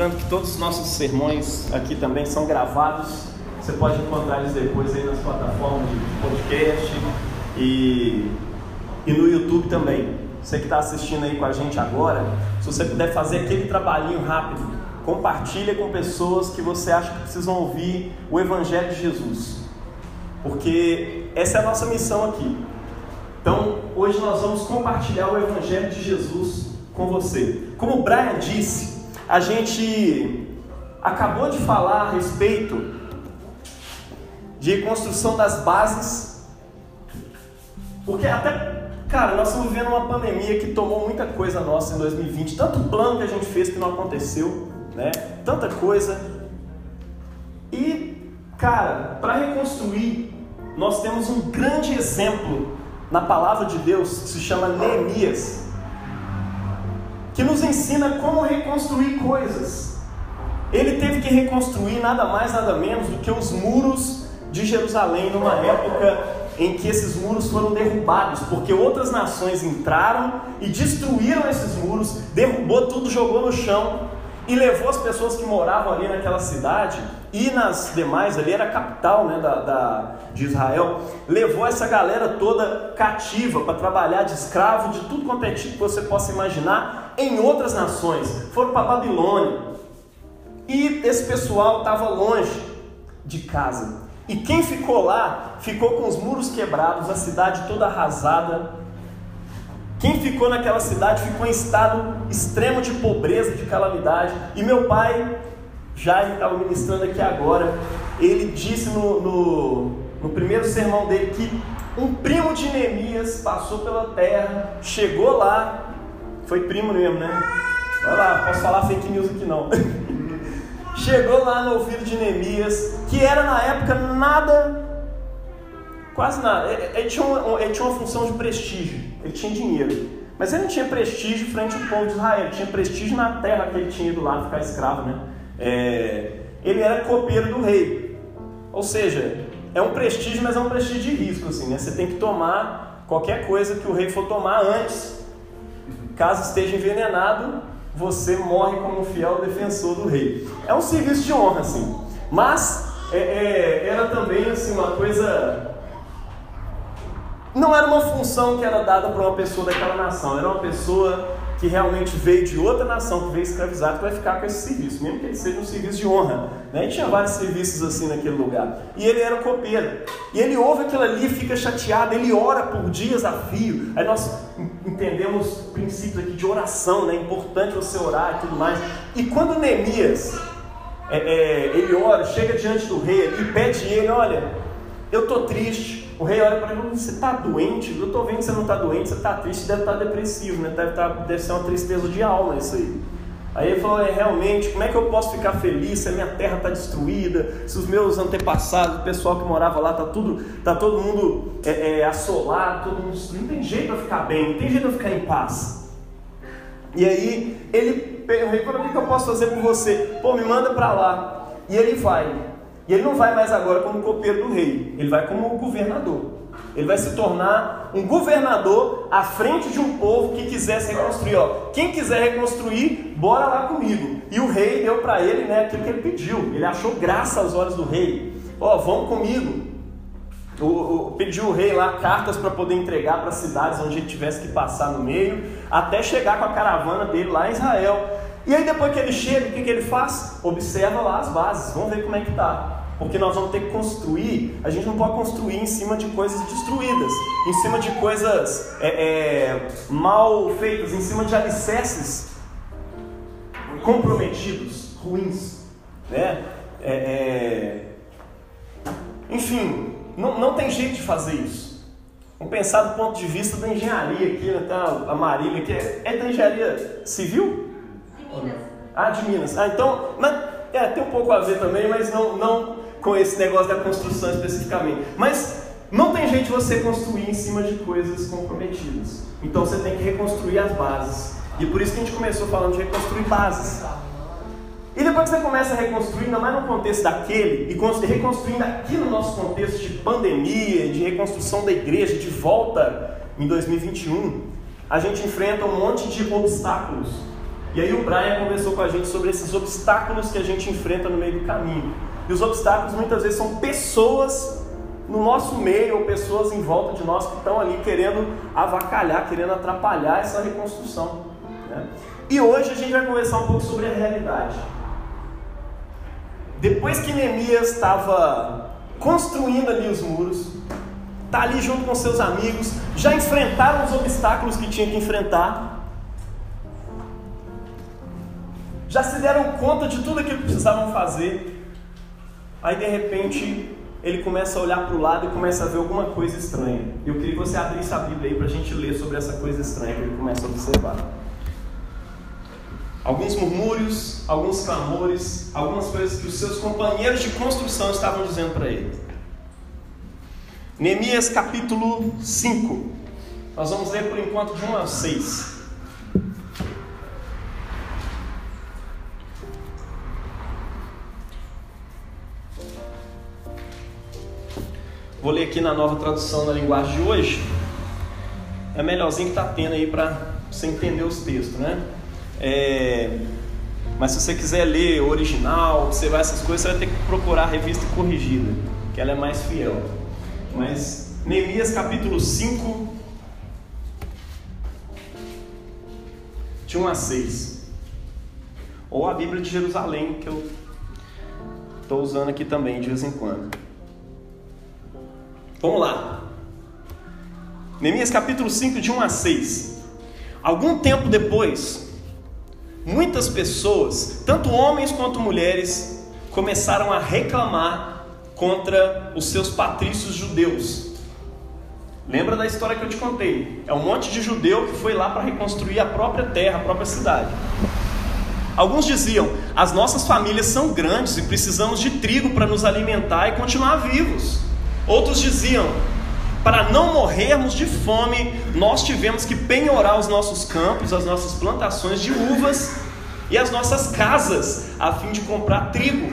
Lembrando que todos os nossos sermões aqui também são gravados. Você pode encontrar eles depois aí nas plataformas de podcast e, e no YouTube também. Você que está assistindo aí com a gente agora, se você puder fazer aquele trabalhinho rápido, compartilha com pessoas que você acha que precisam ouvir o Evangelho de Jesus. Porque essa é a nossa missão aqui. Então, hoje nós vamos compartilhar o Evangelho de Jesus com você. Como o Brian disse, a gente acabou de falar a respeito de reconstrução das bases, porque até, cara, nós estamos vivendo uma pandemia que tomou muita coisa nossa em 2020, tanto plano que a gente fez que não aconteceu, né? Tanta coisa. E, cara, para reconstruir, nós temos um grande exemplo na palavra de Deus que se chama Neemias, que nos ensina como reconstruir coisas. Ele teve que reconstruir nada mais, nada menos do que os muros de Jerusalém, numa época em que esses muros foram derrubados, porque outras nações entraram e destruíram esses muros, derrubou tudo, jogou no chão e levou as pessoas que moravam ali naquela cidade e nas demais, ali era a capital né, da, da, de Israel, levou essa galera toda cativa para trabalhar de escravo, de tudo quanto é tipo que você possa imaginar, em outras nações. Foram para Babilônia. E esse pessoal estava longe de casa. E quem ficou lá, ficou com os muros quebrados, a cidade toda arrasada. Quem ficou naquela cidade ficou em estado extremo de pobreza, de calamidade. E meu pai, já estava ministrando aqui agora, ele disse no, no, no primeiro sermão dele que um primo de Neemias passou pela terra, chegou lá, foi primo mesmo, né? Vai lá, posso falar fake news aqui não. chegou lá no ouvido de Neemias, que era na época nada, quase nada. Ele tinha, uma, ele tinha uma função de prestígio, ele tinha dinheiro. Mas ele não tinha prestígio frente ao povo de Israel, ele tinha prestígio na terra que ele tinha ido lá ficar escravo, né? É, ele era copeiro do rei. Ou seja, é um prestígio, mas é um prestígio de risco, assim, né? Você tem que tomar qualquer coisa que o rei for tomar antes. Caso esteja envenenado, você morre como fiel defensor do rei. É um serviço de honra, assim. Mas é, é, era também assim uma coisa. Não era uma função que era dada para uma pessoa daquela nação. Era uma pessoa que realmente veio de outra nação, que veio escravizado, que vai ficar com esse serviço, mesmo que ele seja um serviço de honra. Né? E tinha vários serviços assim naquele lugar. E ele era copeiro. E ele ouve aquilo ali, fica chateado, ele ora por dias a fio. Aí nós entendemos princípios aqui de oração, né? É importante você orar e tudo mais. E quando Neemias, é, é, ele ora, chega diante do rei e pede ele, olha, eu estou triste. O rei olha para ele e fala, você está doente? Eu estou vendo que você não está doente, você está triste, deve estar tá depressivo, né? deve, tá, deve ser uma tristeza de alma isso aí. Aí ele falou, é, realmente, como é que eu posso ficar feliz se a minha terra está destruída, se os meus antepassados, o pessoal que morava lá, está tudo, tá todo mundo é, é, assolado, todo mundo não tem jeito para ficar bem, não tem jeito para ficar em paz. E aí ele, o rei falou, o que eu posso fazer por você? Pô, me manda para lá. E ele vai. E ele não vai mais agora como copeiro do rei, ele vai como governador. Ele vai se tornar um governador à frente de um povo que quisesse reconstruir. Ó, quem quiser reconstruir, bora lá comigo. E o rei deu para ele né, aquilo que ele pediu. Ele achou graça aos olhos do rei. Ó, vão comigo. O, o, pediu o rei lá cartas para poder entregar para cidades onde ele tivesse que passar no meio, até chegar com a caravana dele lá em Israel. E aí depois que ele chega, o que, que ele faz? Observa lá as bases, vamos ver como é que está. Porque nós vamos ter que construir, a gente não pode construir em cima de coisas destruídas, em cima de coisas é, é, mal feitas, em cima de alicerces comprometidos, ruins. Né? É, é, enfim, não, não tem jeito de fazer isso. Vamos pensar do ponto de vista da engenharia aqui, né? Tá a Marília, que é, é da engenharia civil? De Minas. Ah, de Minas. Ah, então, mas, é, tem um pouco a ver também, mas não, não com esse negócio da construção especificamente. Mas não tem jeito você construir em cima de coisas comprometidas. Então você tem que reconstruir as bases. E por isso que a gente começou falando de reconstruir bases. E depois que você começa a reconstruir, ainda mais no contexto daquele, e reconstruindo aqui no nosso contexto de pandemia, de reconstrução da igreja, de volta em 2021, a gente enfrenta um monte de obstáculos E aí o Brian conversou com a gente sobre esses obstáculos que a gente enfrenta no meio do caminho. E os obstáculos muitas vezes são pessoas no nosso meio ou pessoas em volta de nós que estão ali querendo avacalhar, querendo atrapalhar essa reconstrução. Né? E hoje a gente vai conversar um pouco sobre a realidade. Depois que Neemias estava construindo ali os muros, está ali junto com seus amigos, já enfrentaram os obstáculos que tinha que enfrentar, já se deram conta de tudo aquilo que precisavam fazer. Aí de repente ele começa a olhar para o lado e começa a ver alguma coisa estranha. Eu queria que você abrisse a Bíblia aí para a gente ler sobre essa coisa estranha que ele começa a observar. Alguns murmúrios, alguns clamores, algumas coisas que os seus companheiros de construção estavam dizendo para ele. Neemias capítulo 5. Nós vamos ler por enquanto de 1 a 6. Vou ler aqui na nova tradução da linguagem de hoje. É melhorzinho que está tendo aí para você entender os textos, né? É... Mas se você quiser ler o original, observar essas coisas, você vai ter que procurar a revista corrigida, que ela é mais fiel. Mas Neemias capítulo 5, de 1 a 6. Ou a Bíblia de Jerusalém, que eu estou usando aqui também de vez em quando. Vamos lá. Neemias capítulo 5, de 1 a 6. Algum tempo depois, muitas pessoas, tanto homens quanto mulheres, começaram a reclamar contra os seus patrícios judeus. Lembra da história que eu te contei? É um monte de judeu que foi lá para reconstruir a própria terra, a própria cidade. Alguns diziam: as nossas famílias são grandes e precisamos de trigo para nos alimentar e continuar vivos. Outros diziam: para não morrermos de fome, nós tivemos que penhorar os nossos campos, as nossas plantações de uvas e as nossas casas, a fim de comprar trigo.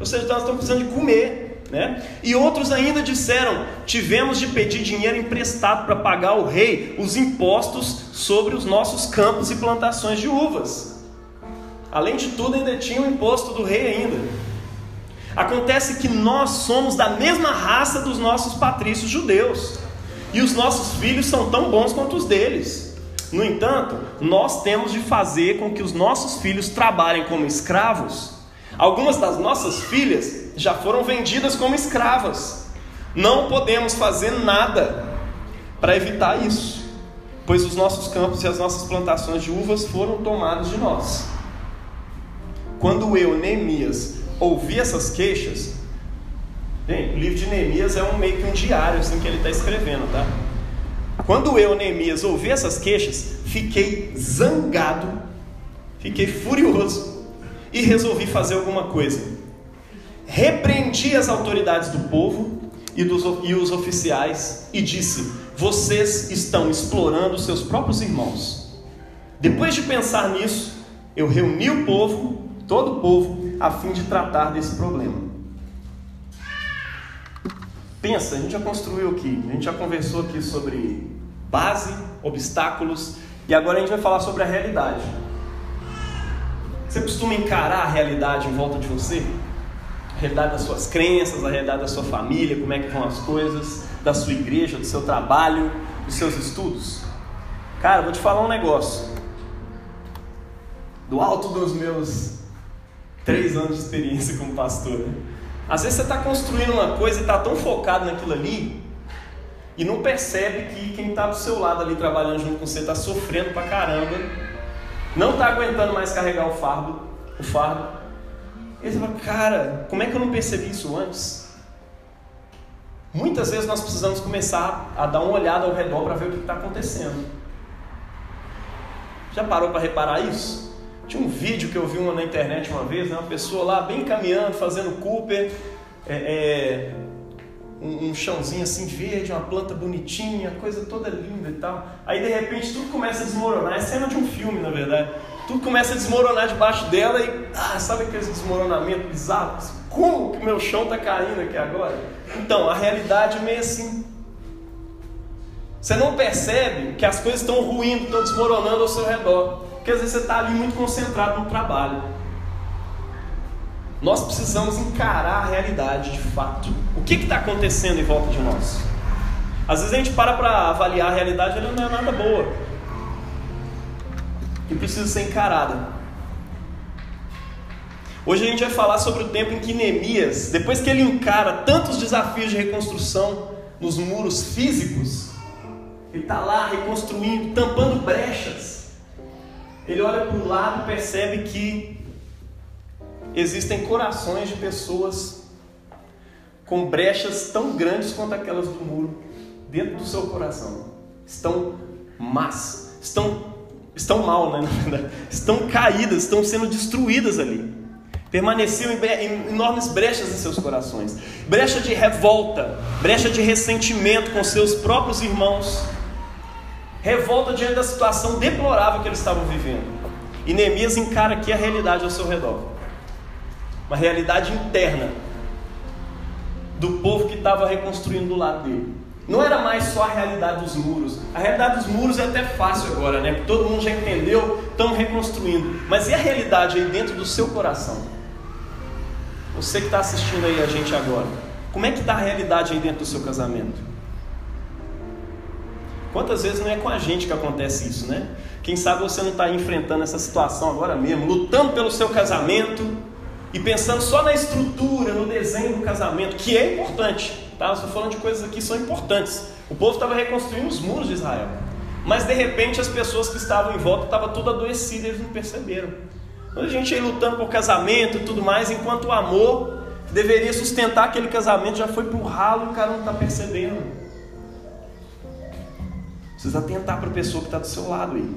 Ou seja, nós estamos precisando de comer. Né? E outros ainda disseram: tivemos de pedir dinheiro emprestado para pagar ao rei os impostos sobre os nossos campos e plantações de uvas. Além de tudo, ainda tinha o imposto do rei ainda. Acontece que nós somos da mesma raça dos nossos patrícios judeus, e os nossos filhos são tão bons quanto os deles. No entanto, nós temos de fazer com que os nossos filhos trabalhem como escravos. Algumas das nossas filhas já foram vendidas como escravas. Não podemos fazer nada para evitar isso, pois os nossos campos e as nossas plantações de uvas foram tomados de nós. Quando eu, Neemias, ouvir essas queixas, gente, o livro de Neemias é um meio que um diário assim que ele está escrevendo, tá? Quando eu, Neemias, ouvi essas queixas, fiquei zangado, fiquei furioso e resolvi fazer alguma coisa. Repreendi as autoridades do povo e, dos, e os oficiais e disse: Vocês estão explorando seus próprios irmãos. Depois de pensar nisso, eu reuni o povo, todo o povo, a fim de tratar desse problema. Pensa, a gente já construiu aqui, a gente já conversou aqui sobre base, obstáculos, e agora a gente vai falar sobre a realidade. Você costuma encarar a realidade em volta de você? A realidade das suas crenças, a realidade da sua família, como é que vão as coisas, da sua igreja, do seu trabalho, dos seus estudos? Cara, vou te falar um negócio. Do alto dos meus três anos de experiência como pastor. Né? Às vezes você está construindo uma coisa e está tão focado naquilo ali e não percebe que quem está do seu lado ali trabalhando junto com você está sofrendo pra caramba, não está aguentando mais carregar o fardo, o fardo. E você fala, cara, como é que eu não percebi isso antes? Muitas vezes nós precisamos começar a dar uma olhada ao redor para ver o que está acontecendo. Já parou para reparar isso? Tinha um vídeo que eu vi uma na internet uma vez, né? uma pessoa lá bem caminhando, fazendo Cooper, é, é, um, um, chãozinho assim verde, uma planta bonitinha, coisa toda linda e tal. Aí de repente tudo começa a desmoronar, é cena de um filme na verdade. Tudo começa a desmoronar debaixo dela e, ah, sabe aquele desmoronamento bizarro? Como que meu chão está caindo aqui agora? Então, a realidade é meio assim. Você não percebe que as coisas estão ruindo, estão desmoronando ao seu redor Porque às vezes você está ali muito concentrado no trabalho. Nós precisamos encarar a realidade de fato. O que está acontecendo em volta de nós? Às vezes a gente para para avaliar a realidade, ela não é nada boa. E precisa ser encarada. Hoje a gente vai falar sobre o tempo em que Neemias, depois que ele encara tantos desafios de reconstrução nos muros físicos, ele está lá reconstruindo, tampando brechas. Ele olha para o lado e percebe que existem corações de pessoas com brechas tão grandes quanto aquelas do muro dentro do seu coração. Estão más, estão, estão mal, né? Estão caídas, estão sendo destruídas ali permaneciam em enormes brechas em seus corações brecha de revolta, brecha de ressentimento com seus próprios irmãos, revolta diante da situação deplorável que eles estavam vivendo. E Neemias encara aqui a realidade ao seu redor uma realidade interna do povo que estava reconstruindo do lado dele. Não era mais só a realidade dos muros. A realidade dos muros é até fácil agora, né? Porque todo mundo já entendeu, estão reconstruindo. Mas e a realidade aí dentro do seu coração? Você que está assistindo aí a gente agora, como é que está a realidade aí dentro do seu casamento? Quantas vezes não é com a gente que acontece isso, né? Quem sabe você não está enfrentando essa situação agora mesmo, lutando pelo seu casamento e pensando só na estrutura, no desenho do casamento, que é importante, tá? Estou falando de coisas aqui que são importantes. O povo estava reconstruindo os muros de Israel, mas de repente as pessoas que estavam em volta estavam tudo adoecidas e eles não perceberam. A gente aí lutando por casamento e tudo mais, enquanto o amor que deveria sustentar aquele casamento já foi pro ralo e o cara não está percebendo. Precisa atentar para a pessoa que está do seu lado aí.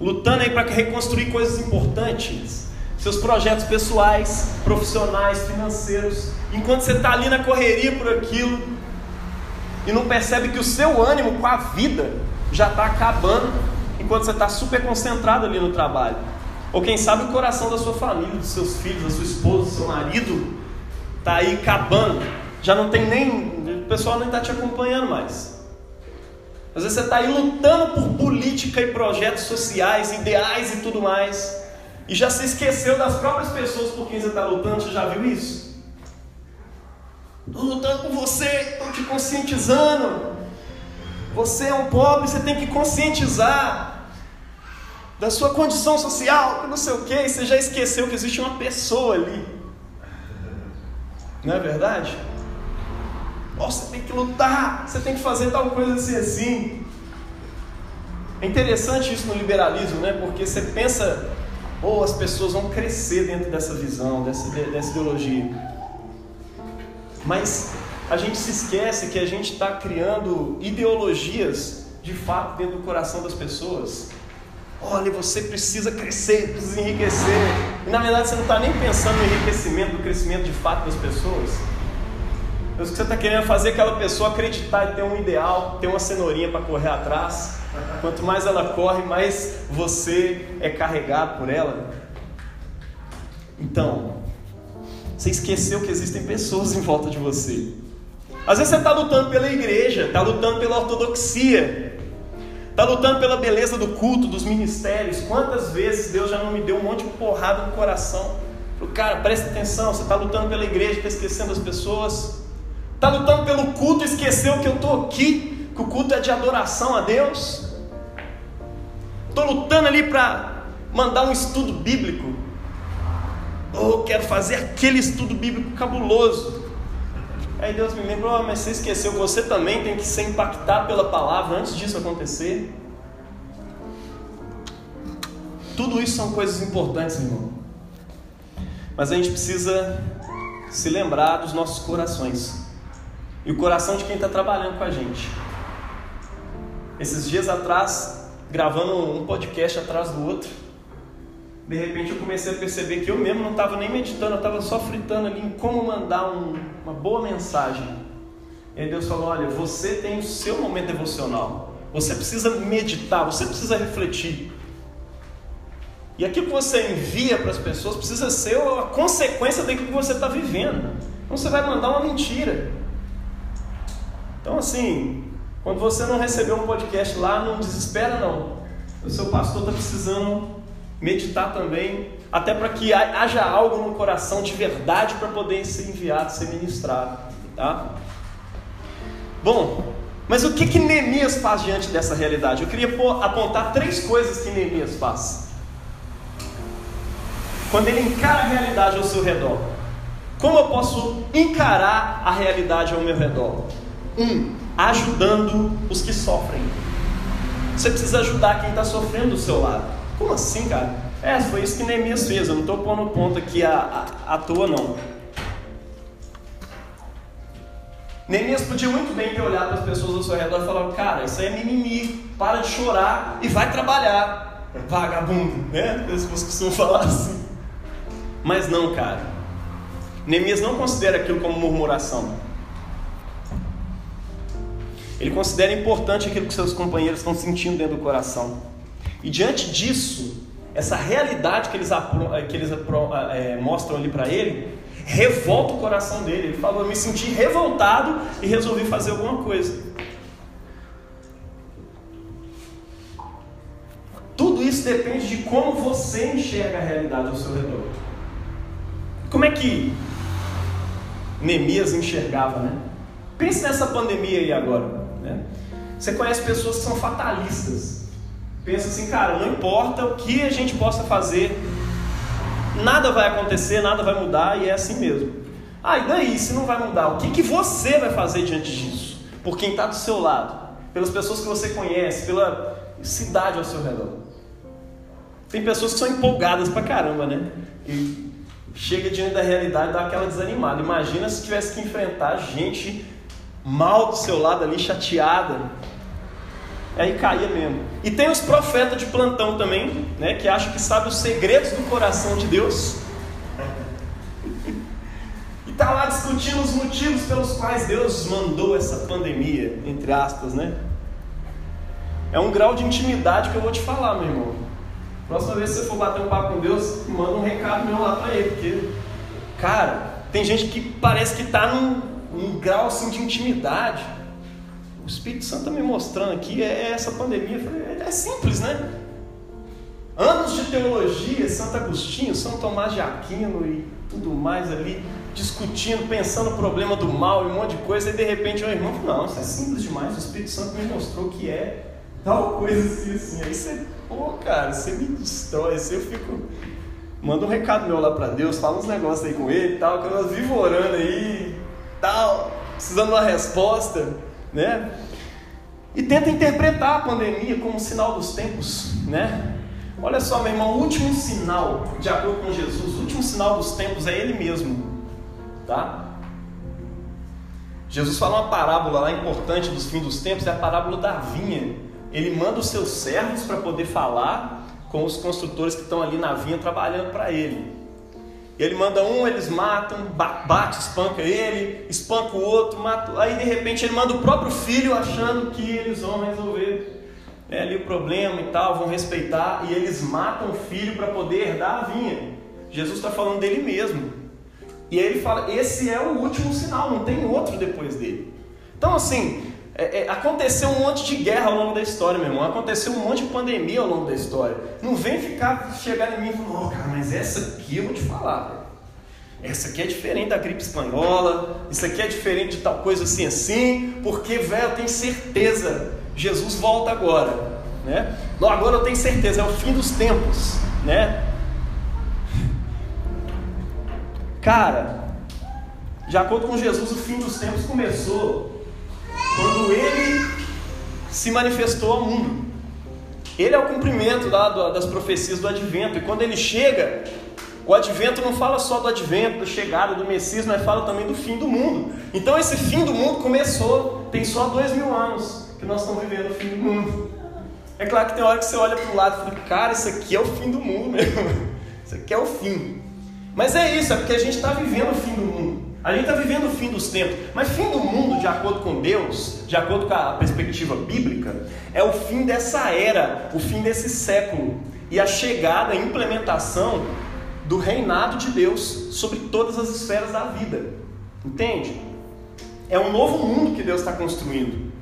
Lutando aí para reconstruir coisas importantes. Seus projetos pessoais, profissionais, financeiros. Enquanto você está ali na correria por aquilo e não percebe que o seu ânimo com a vida já está acabando enquanto você está super concentrado ali no trabalho. Ou quem sabe o coração da sua família, dos seus filhos, da sua esposa, do seu marido, está aí acabando. Já não tem nem. O pessoal nem está te acompanhando mais. Às vezes você está aí lutando por política e projetos sociais, ideais e tudo mais. E já se esqueceu das próprias pessoas por quem você está lutando. Você já viu isso? Estou lutando por você, estou te conscientizando. Você é um pobre, você tem que conscientizar da sua condição social, não sei o que, você já esqueceu que existe uma pessoa ali. Não é verdade? Você tem que lutar, você tem que fazer tal coisa assim assim. É interessante isso no liberalismo, né? Porque você pensa, ou oh, as pessoas vão crescer dentro dessa visão, dessa, dessa ideologia. Mas a gente se esquece que a gente está criando ideologias de fato dentro do coração das pessoas. Olha, você precisa crescer, precisa enriquecer. E na verdade você não está nem pensando no enriquecimento, no crescimento de fato das pessoas. O que você está querendo fazer aquela pessoa acreditar e ter um ideal, ter uma cenourinha para correr atrás. Quanto mais ela corre, mais você é carregado por ela. Então, você esqueceu que existem pessoas em volta de você. Às vezes você está lutando pela igreja, está lutando pela ortodoxia, Está lutando pela beleza do culto, dos ministérios. Quantas vezes Deus já não me deu um monte de porrada no coração? Cara, presta atenção, você está lutando pela igreja, está esquecendo as pessoas. Está lutando pelo culto, esqueceu que eu estou aqui, que o culto é de adoração a Deus. Estou lutando ali para mandar um estudo bíblico. Oh, quero fazer aquele estudo bíblico cabuloso. Aí Deus me lembrou, oh, mas você esqueceu que você também tem que ser impactado pela palavra antes disso acontecer. Tudo isso são coisas importantes, irmão. Mas a gente precisa se lembrar dos nossos corações. E o coração de quem está trabalhando com a gente. Esses dias atrás, gravando um podcast atrás do outro, de repente eu comecei a perceber que eu mesmo não estava nem meditando, eu estava só fritando ali em como mandar um, uma boa mensagem. E aí Deus falou: Olha, você tem o seu momento devocional, você precisa meditar, você precisa refletir. E aquilo que você envia para as pessoas precisa ser a consequência daquilo que você está vivendo. Então você vai mandar uma mentira. Então, assim, quando você não recebeu um podcast lá, não desespera, não. o seu pastor está precisando meditar também, até para que haja algo no coração de verdade para poder ser enviado, ser ministrado. Tá? Bom, mas o que que Neemias faz diante dessa realidade? Eu queria apontar três coisas que Neemias faz. Quando ele encara a realidade ao seu redor. Como eu posso encarar a realidade ao meu redor? Um, ajudando os que sofrem. Você precisa ajudar quem está sofrendo do seu lado. Como assim, cara? É, foi isso que Neemias fez. Eu não estou pondo ponto aqui à, à, à toa, não. Neemias podia muito bem ter olhado para as pessoas ao seu redor e falado: Cara, isso aí é mimimi, para de chorar e vai trabalhar, vagabundo, né? As pessoas costumam falar assim. Mas não, cara. Neemias não considera aquilo como murmuração. Ele considera importante aquilo que seus companheiros estão sentindo dentro do coração. E diante disso, essa realidade que eles, que eles é, mostram ali para ele, revolta o coração dele. Ele falou: Eu me senti revoltado e resolvi fazer alguma coisa. Tudo isso depende de como você enxerga a realidade ao seu redor. Como é que Neemias enxergava, né? Pense nessa pandemia aí agora. Né? Você conhece pessoas que são fatalistas. Pensa assim, cara, não importa o que a gente possa fazer, nada vai acontecer, nada vai mudar e é assim mesmo. Ah, e daí, se não vai mudar, o que, que você vai fazer diante disso? Por quem está do seu lado, pelas pessoas que você conhece, pela cidade ao seu redor. Tem pessoas que são empolgadas pra caramba, né? E chega diante da realidade dá aquela desanimada. Imagina se tivesse que enfrentar gente mal do seu lado ali, chateada. Aí caía mesmo. E tem os profetas de plantão também, né, que acham que sabem os segredos do coração de Deus. E tá lá discutindo os motivos pelos quais Deus mandou essa pandemia, entre aspas, né? É um grau de intimidade que eu vou te falar, meu irmão. Próxima vez que você for bater um papo com Deus, manda um recado meu lá para ele, porque, cara, tem gente que parece que está num, num grau assim de intimidade o Espírito Santo está me mostrando aqui é essa pandemia. É simples, né? Anos de teologia, Santo Agostinho, São Tomás de Aquino e tudo mais ali, discutindo, pensando no problema do mal e um monte de coisa, e de repente o irmão falou, não, isso é simples demais, o Espírito Santo me mostrou que é tal coisa assim, assim. Aí você, pô, cara, você me destrói, assim, eu fico. Manda um recado meu lá para Deus, fala uns negócios aí com ele e tal, que eu vivo orando aí, tal, precisando de uma resposta né? E tenta interpretar a pandemia como um sinal dos tempos, né? Olha só, meu irmão, o último sinal, de acordo com Jesus, o último sinal dos tempos é Ele mesmo, tá? Jesus fala uma parábola lá importante dos fins dos tempos, é a parábola da vinha. Ele manda os seus servos para poder falar com os construtores que estão ali na vinha trabalhando para ele. Ele manda um, eles matam, bate, espanca ele, espanca o outro, mata. Aí de repente ele manda o próprio filho achando que eles vão resolver é, ali o problema e tal, vão respeitar, e eles matam o filho para poder herdar a vinha. Jesus está falando dele mesmo. E aí ele fala: esse é o último sinal, não tem outro depois dele. Então assim, é, é, aconteceu um monte de guerra ao longo da história, meu irmão. Aconteceu um monte de pandemia ao longo da história. Não vem ficar chegar em mim e falar, oh, cara, mas essa aqui eu vou te falar. Essa aqui é diferente da gripe espanhola. Isso aqui é diferente de tal coisa assim assim. Porque, velho, eu tenho certeza. Jesus volta agora. Né? Não, agora eu tenho certeza, é o fim dos tempos. Né? Cara, de acordo com Jesus, o fim dos tempos começou quando ele se manifestou ao mundo. Ele é o cumprimento lá das profecias do advento, e quando ele chega, o advento não fala só do advento, da chegada do Messias, mas fala também do fim do mundo. Então esse fim do mundo começou, tem só dois mil anos que nós estamos vivendo o fim do mundo. É claro que tem hora que você olha para o lado e fala, cara, isso aqui é o fim do mundo mesmo. Isso aqui é o fim. Mas é isso, é porque a gente está vivendo o fim do mundo. A gente está vivendo o fim dos tempos, mas fim do mundo, de acordo com Deus, de acordo com a perspectiva bíblica, é o fim dessa era, o fim desse século e a chegada, a implementação do reinado de Deus sobre todas as esferas da vida. Entende? É um novo mundo que Deus está construindo.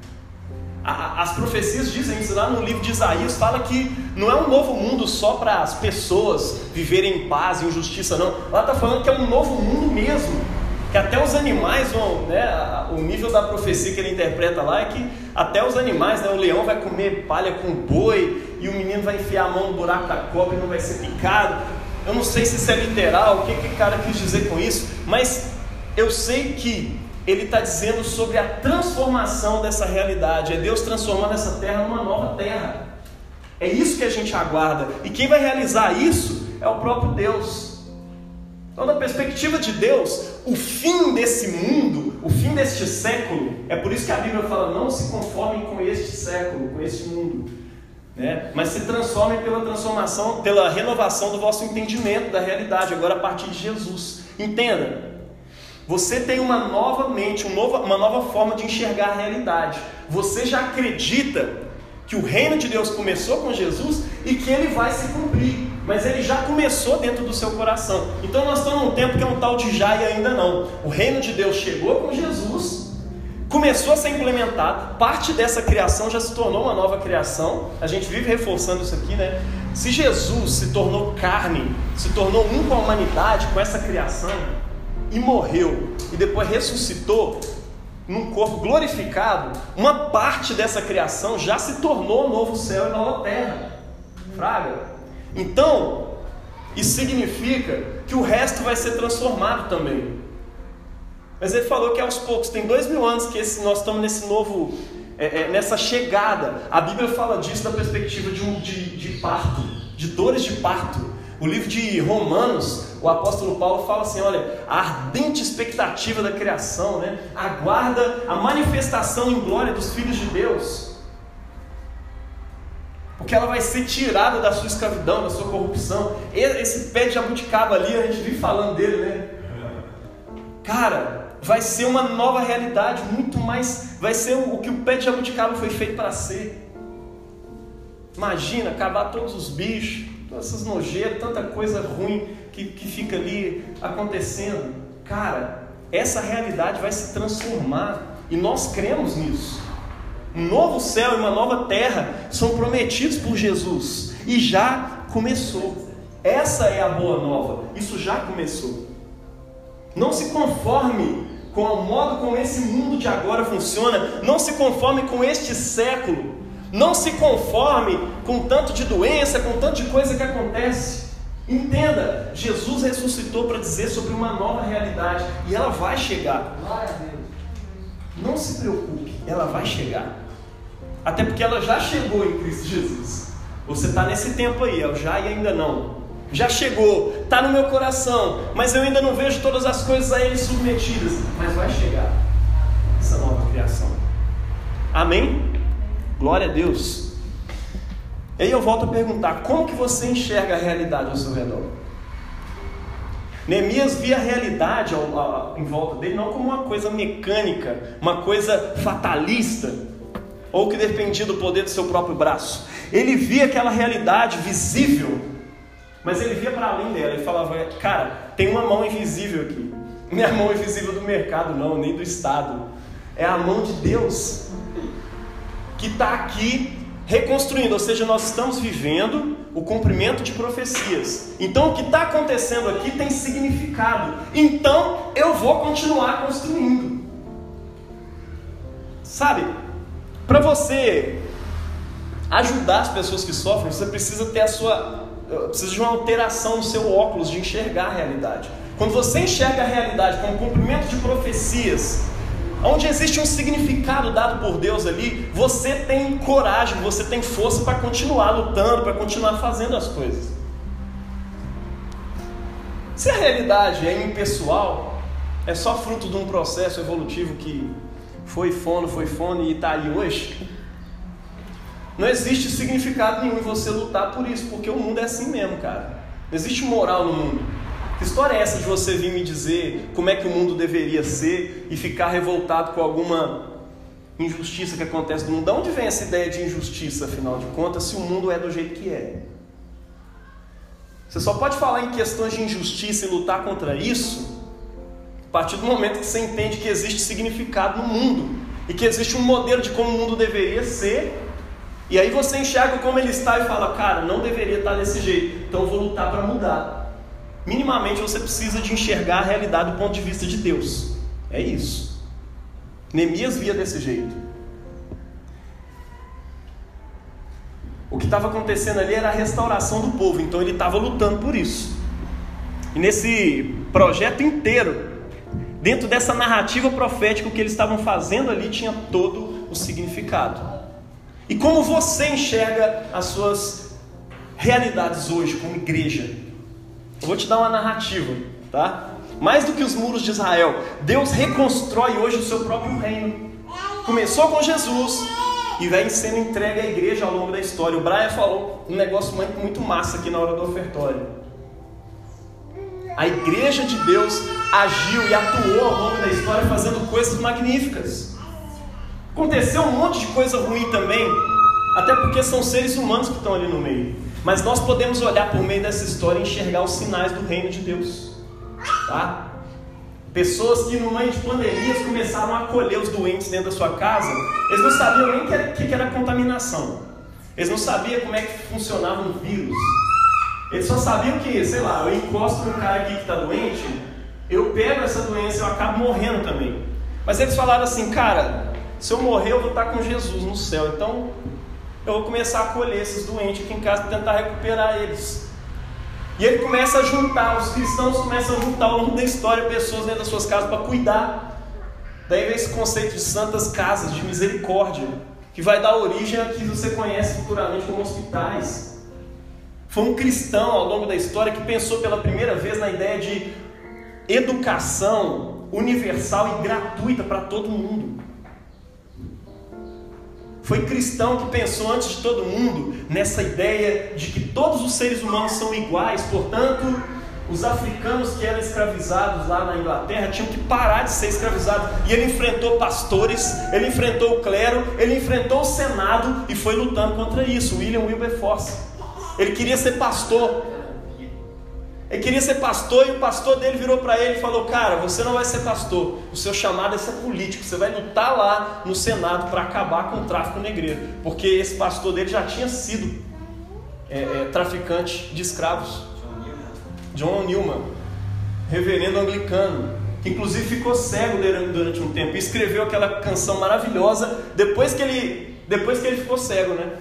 as profecias dizem isso lá no livro de Isaías, fala que não é um novo mundo só para as pessoas viverem em paz e injustiça, não. Lá está falando que é um novo mundo mesmo. Que até os animais vão, né, o nível da profecia que ele interpreta lá é que até os animais, né, o leão vai comer palha com boi e o menino vai enfiar a mão no buraco da cobra e não vai ser picado. Eu não sei se isso é literal, o que, que o cara quis dizer com isso, mas eu sei que ele está dizendo sobre a transformação dessa realidade. É Deus transformando essa terra numa nova terra. É isso que a gente aguarda. E quem vai realizar isso é o próprio Deus. Então, da perspectiva de Deus, o fim desse mundo, o fim deste século, é por isso que a Bíblia fala: não se conformem com este século, com este mundo. Né? Mas se transformem pela transformação, pela renovação do vosso entendimento da realidade, agora a partir de Jesus. Entenda, você tem uma nova mente, uma nova forma de enxergar a realidade. Você já acredita que o reino de Deus começou com Jesus e que ele vai se cumprir, mas ele já começou dentro do seu coração. Então nós estamos num tempo que é um tal de já e ainda não. O reino de Deus chegou com Jesus, começou a ser implementado, parte dessa criação já se tornou uma nova criação. A gente vive reforçando isso aqui, né? Se Jesus se tornou carne, se tornou um com a humanidade, com essa criação, e morreu e depois ressuscitou num corpo glorificado, uma parte dessa criação já se tornou novo céu e nova terra. Fraga. Então, isso significa que o resto vai ser transformado também. Mas ele falou que aos poucos, tem dois mil anos que esse, nós estamos nesse novo, é, é, nessa chegada. A Bíblia fala disso da perspectiva de, um, de, de parto, de dores de parto. O livro de Romanos, o apóstolo Paulo fala assim: olha, a ardente expectativa da criação, né? aguarda a manifestação em glória dos filhos de Deus. Porque ela vai ser tirada da sua escravidão, da sua corrupção. Esse pé de jabuticaba ali, a gente vive falando dele, né? Cara, vai ser uma nova realidade, muito mais. Vai ser o que o pé de jabuticaba foi feito para ser. Imagina acabar todos os bichos, todas essas nojeiras, tanta coisa ruim que, que fica ali acontecendo. Cara, essa realidade vai se transformar e nós cremos nisso. Um novo céu e uma nova terra são prometidos por Jesus e já começou. Essa é a boa nova, isso já começou. Não se conforme com o modo como esse mundo de agora funciona, não se conforme com este século, não se conforme com tanto de doença, com tanto de coisa que acontece. Entenda, Jesus ressuscitou para dizer sobre uma nova realidade e ela vai chegar. Não se preocupe, ela vai chegar. Até porque ela já chegou em Cristo Jesus. Você está nesse tempo aí, é o já e ainda não. Já chegou, está no meu coração, mas eu ainda não vejo todas as coisas a Ele submetidas. Mas vai chegar essa nova criação. Amém? Glória a Deus. E aí eu volto a perguntar: como que você enxerga a realidade ao seu redor? Neemias via a realidade em volta dele não como uma coisa mecânica, uma coisa fatalista, ou que dependia do poder do seu próprio braço. Ele via aquela realidade visível, mas ele via para além dela. Ele falava: Cara, tem uma mão invisível aqui. Não é a mão invisível do mercado, não, nem do Estado. É a mão de Deus que está aqui reconstruindo, ou seja, nós estamos vivendo o cumprimento de profecias. Então, o que está acontecendo aqui tem significado. Então, eu vou continuar construindo. Sabe, para você ajudar as pessoas que sofrem, você precisa ter a sua. Precisa de uma alteração no seu óculos de enxergar a realidade. Quando você enxerga a realidade como cumprimento de profecias, onde existe um significado dado por Deus ali, você tem coragem, você tem força para continuar lutando, para continuar fazendo as coisas. Se a realidade é impessoal, é só fruto de um processo evolutivo que foi fono, foi fone e está aí hoje, não existe significado nenhum em você lutar por isso, porque o mundo é assim mesmo, cara. Não existe moral no mundo. Que história é essa de você vir me dizer como é que o mundo deveria ser e ficar revoltado com alguma injustiça que acontece no mundo? De onde vem essa ideia de injustiça, afinal de contas, se o mundo é do jeito que é? Você só pode falar em questões de injustiça e lutar contra isso a partir do momento que você entende que existe significado no mundo e que existe um modelo de como o mundo deveria ser, e aí você enxerga como ele está e fala, cara, não deveria estar desse jeito, então eu vou lutar para mudar. Minimamente você precisa de enxergar a realidade do ponto de vista de Deus. É isso. Neemias via desse jeito. O que estava acontecendo ali era a restauração do povo, então ele estava lutando por isso. E nesse projeto inteiro, dentro dessa narrativa profética, o que eles estavam fazendo ali tinha todo o significado. E como você enxerga as suas realidades hoje como igreja? Eu vou te dar uma narrativa, tá? Mais do que os muros de Israel, Deus reconstrói hoje o seu próprio reino. Começou com Jesus, e vem sendo entregue à igreja ao longo da história. O Brian falou um negócio muito, massa aqui na hora do ofertório. A igreja de Deus agiu e atuou ao longo da história fazendo coisas magníficas. Aconteceu um monte de coisa ruim também, até porque são seres humanos que estão ali no meio. Mas nós podemos olhar por meio dessa história e enxergar os sinais do reino de Deus. Tá? Pessoas que no meio de pandemias começaram a acolher os doentes dentro da sua casa, eles não sabiam nem o que, que era contaminação. Eles não sabiam como é que funcionava um vírus. Eles só sabiam que, sei lá, eu encosto no cara aqui que está doente, eu pego essa doença e eu acabo morrendo também. Mas eles falaram assim, cara, se eu morrer eu vou estar com Jesus no céu, então eu vou começar a acolher esses doentes aqui em casa para tentar recuperar eles. E ele começa a juntar, os cristãos começam a juntar ao longo da história pessoas dentro das suas casas para cuidar. Daí vem esse conceito de santas casas, de misericórdia, que vai dar origem a que você conhece futuramente como hospitais. Foi um cristão ao longo da história que pensou pela primeira vez na ideia de educação universal e gratuita para todo mundo. Foi cristão que pensou antes de todo mundo nessa ideia de que todos os seres humanos são iguais, portanto, os africanos que eram escravizados lá na Inglaterra tinham que parar de ser escravizados. E ele enfrentou pastores, ele enfrentou o clero, ele enfrentou o Senado e foi lutando contra isso. William Wilberforce. Ele queria ser pastor, ele queria ser pastor e o pastor dele virou para ele e falou: Cara, você não vai ser pastor, o seu chamado é ser político. Você vai lutar lá no Senado para acabar com o tráfico negreiro, porque esse pastor dele já tinha sido é, é, traficante de escravos. John Newman, reverendo anglicano, que inclusive ficou cego durante um tempo e escreveu aquela canção maravilhosa depois que ele, depois que ele ficou cego, né?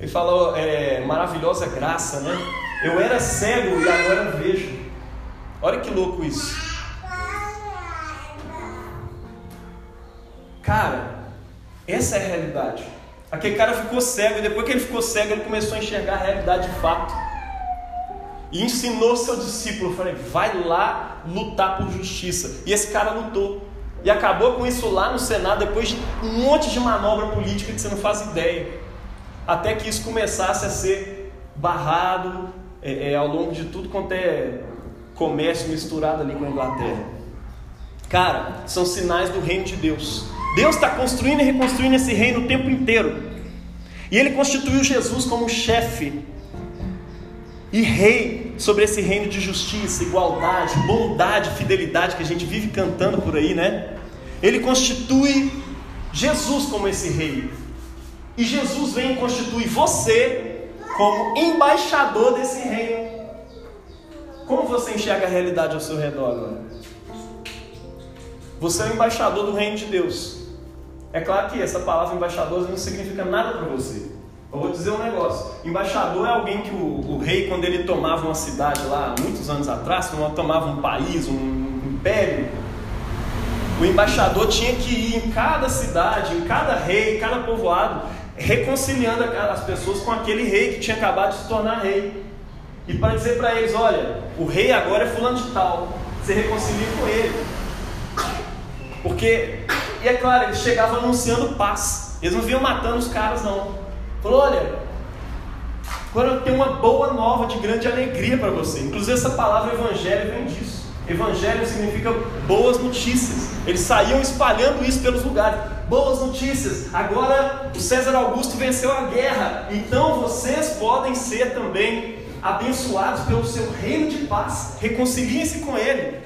Ele falou: é, Maravilhosa graça, né? Eu era cego e agora vejo. Olha que louco isso. Cara, essa é a realidade. Aquele cara ficou cego e depois que ele ficou cego, ele começou a enxergar a realidade de fato. E ensinou seu discípulo, falei, vai lá lutar por justiça. E esse cara lutou. E acabou com isso lá no Senado, depois de um monte de manobra política que você não faz ideia. Até que isso começasse a ser barrado, é, é, ao longo de tudo quanto é comércio misturado ali com a Inglaterra. Cara, são sinais do reino de Deus. Deus está construindo e reconstruindo esse reino o tempo inteiro. E Ele constituiu Jesus como chefe e rei sobre esse reino de justiça, igualdade, bondade, fidelidade que a gente vive cantando por aí, né? Ele constitui Jesus como esse rei. E Jesus vem e constitui você como embaixador desse reino. Como você enxerga a realidade ao seu redor agora? Você é o embaixador do reino de Deus. É claro que essa palavra embaixador não significa nada para você. Eu vou dizer um negócio: embaixador é alguém que o, o, rei, quando ele tomava uma cidade lá, muitos anos atrás, quando tomava um país, um império, o embaixador tinha que ir em cada cidade, em cada rei, em cada povoado, reconciliando as pessoas com aquele rei que tinha acabado de se tornar rei. E para dizer para eles: olha, o rei agora é fulano de tal, você reconcilia com ele. Porque, e é claro, eles chegavam anunciando paz, eles não vinham matando os caras, não. Falou: olha, agora eu tenho uma boa nova de grande alegria para você. Inclusive, essa palavra evangelho vem disso. Evangelho significa boas notícias. Eles saíam espalhando isso pelos lugares. Boas notícias. Agora o César Augusto venceu a guerra. Então vocês podem ser também abençoados pelo seu reino de paz. Reconciliem-se com ele.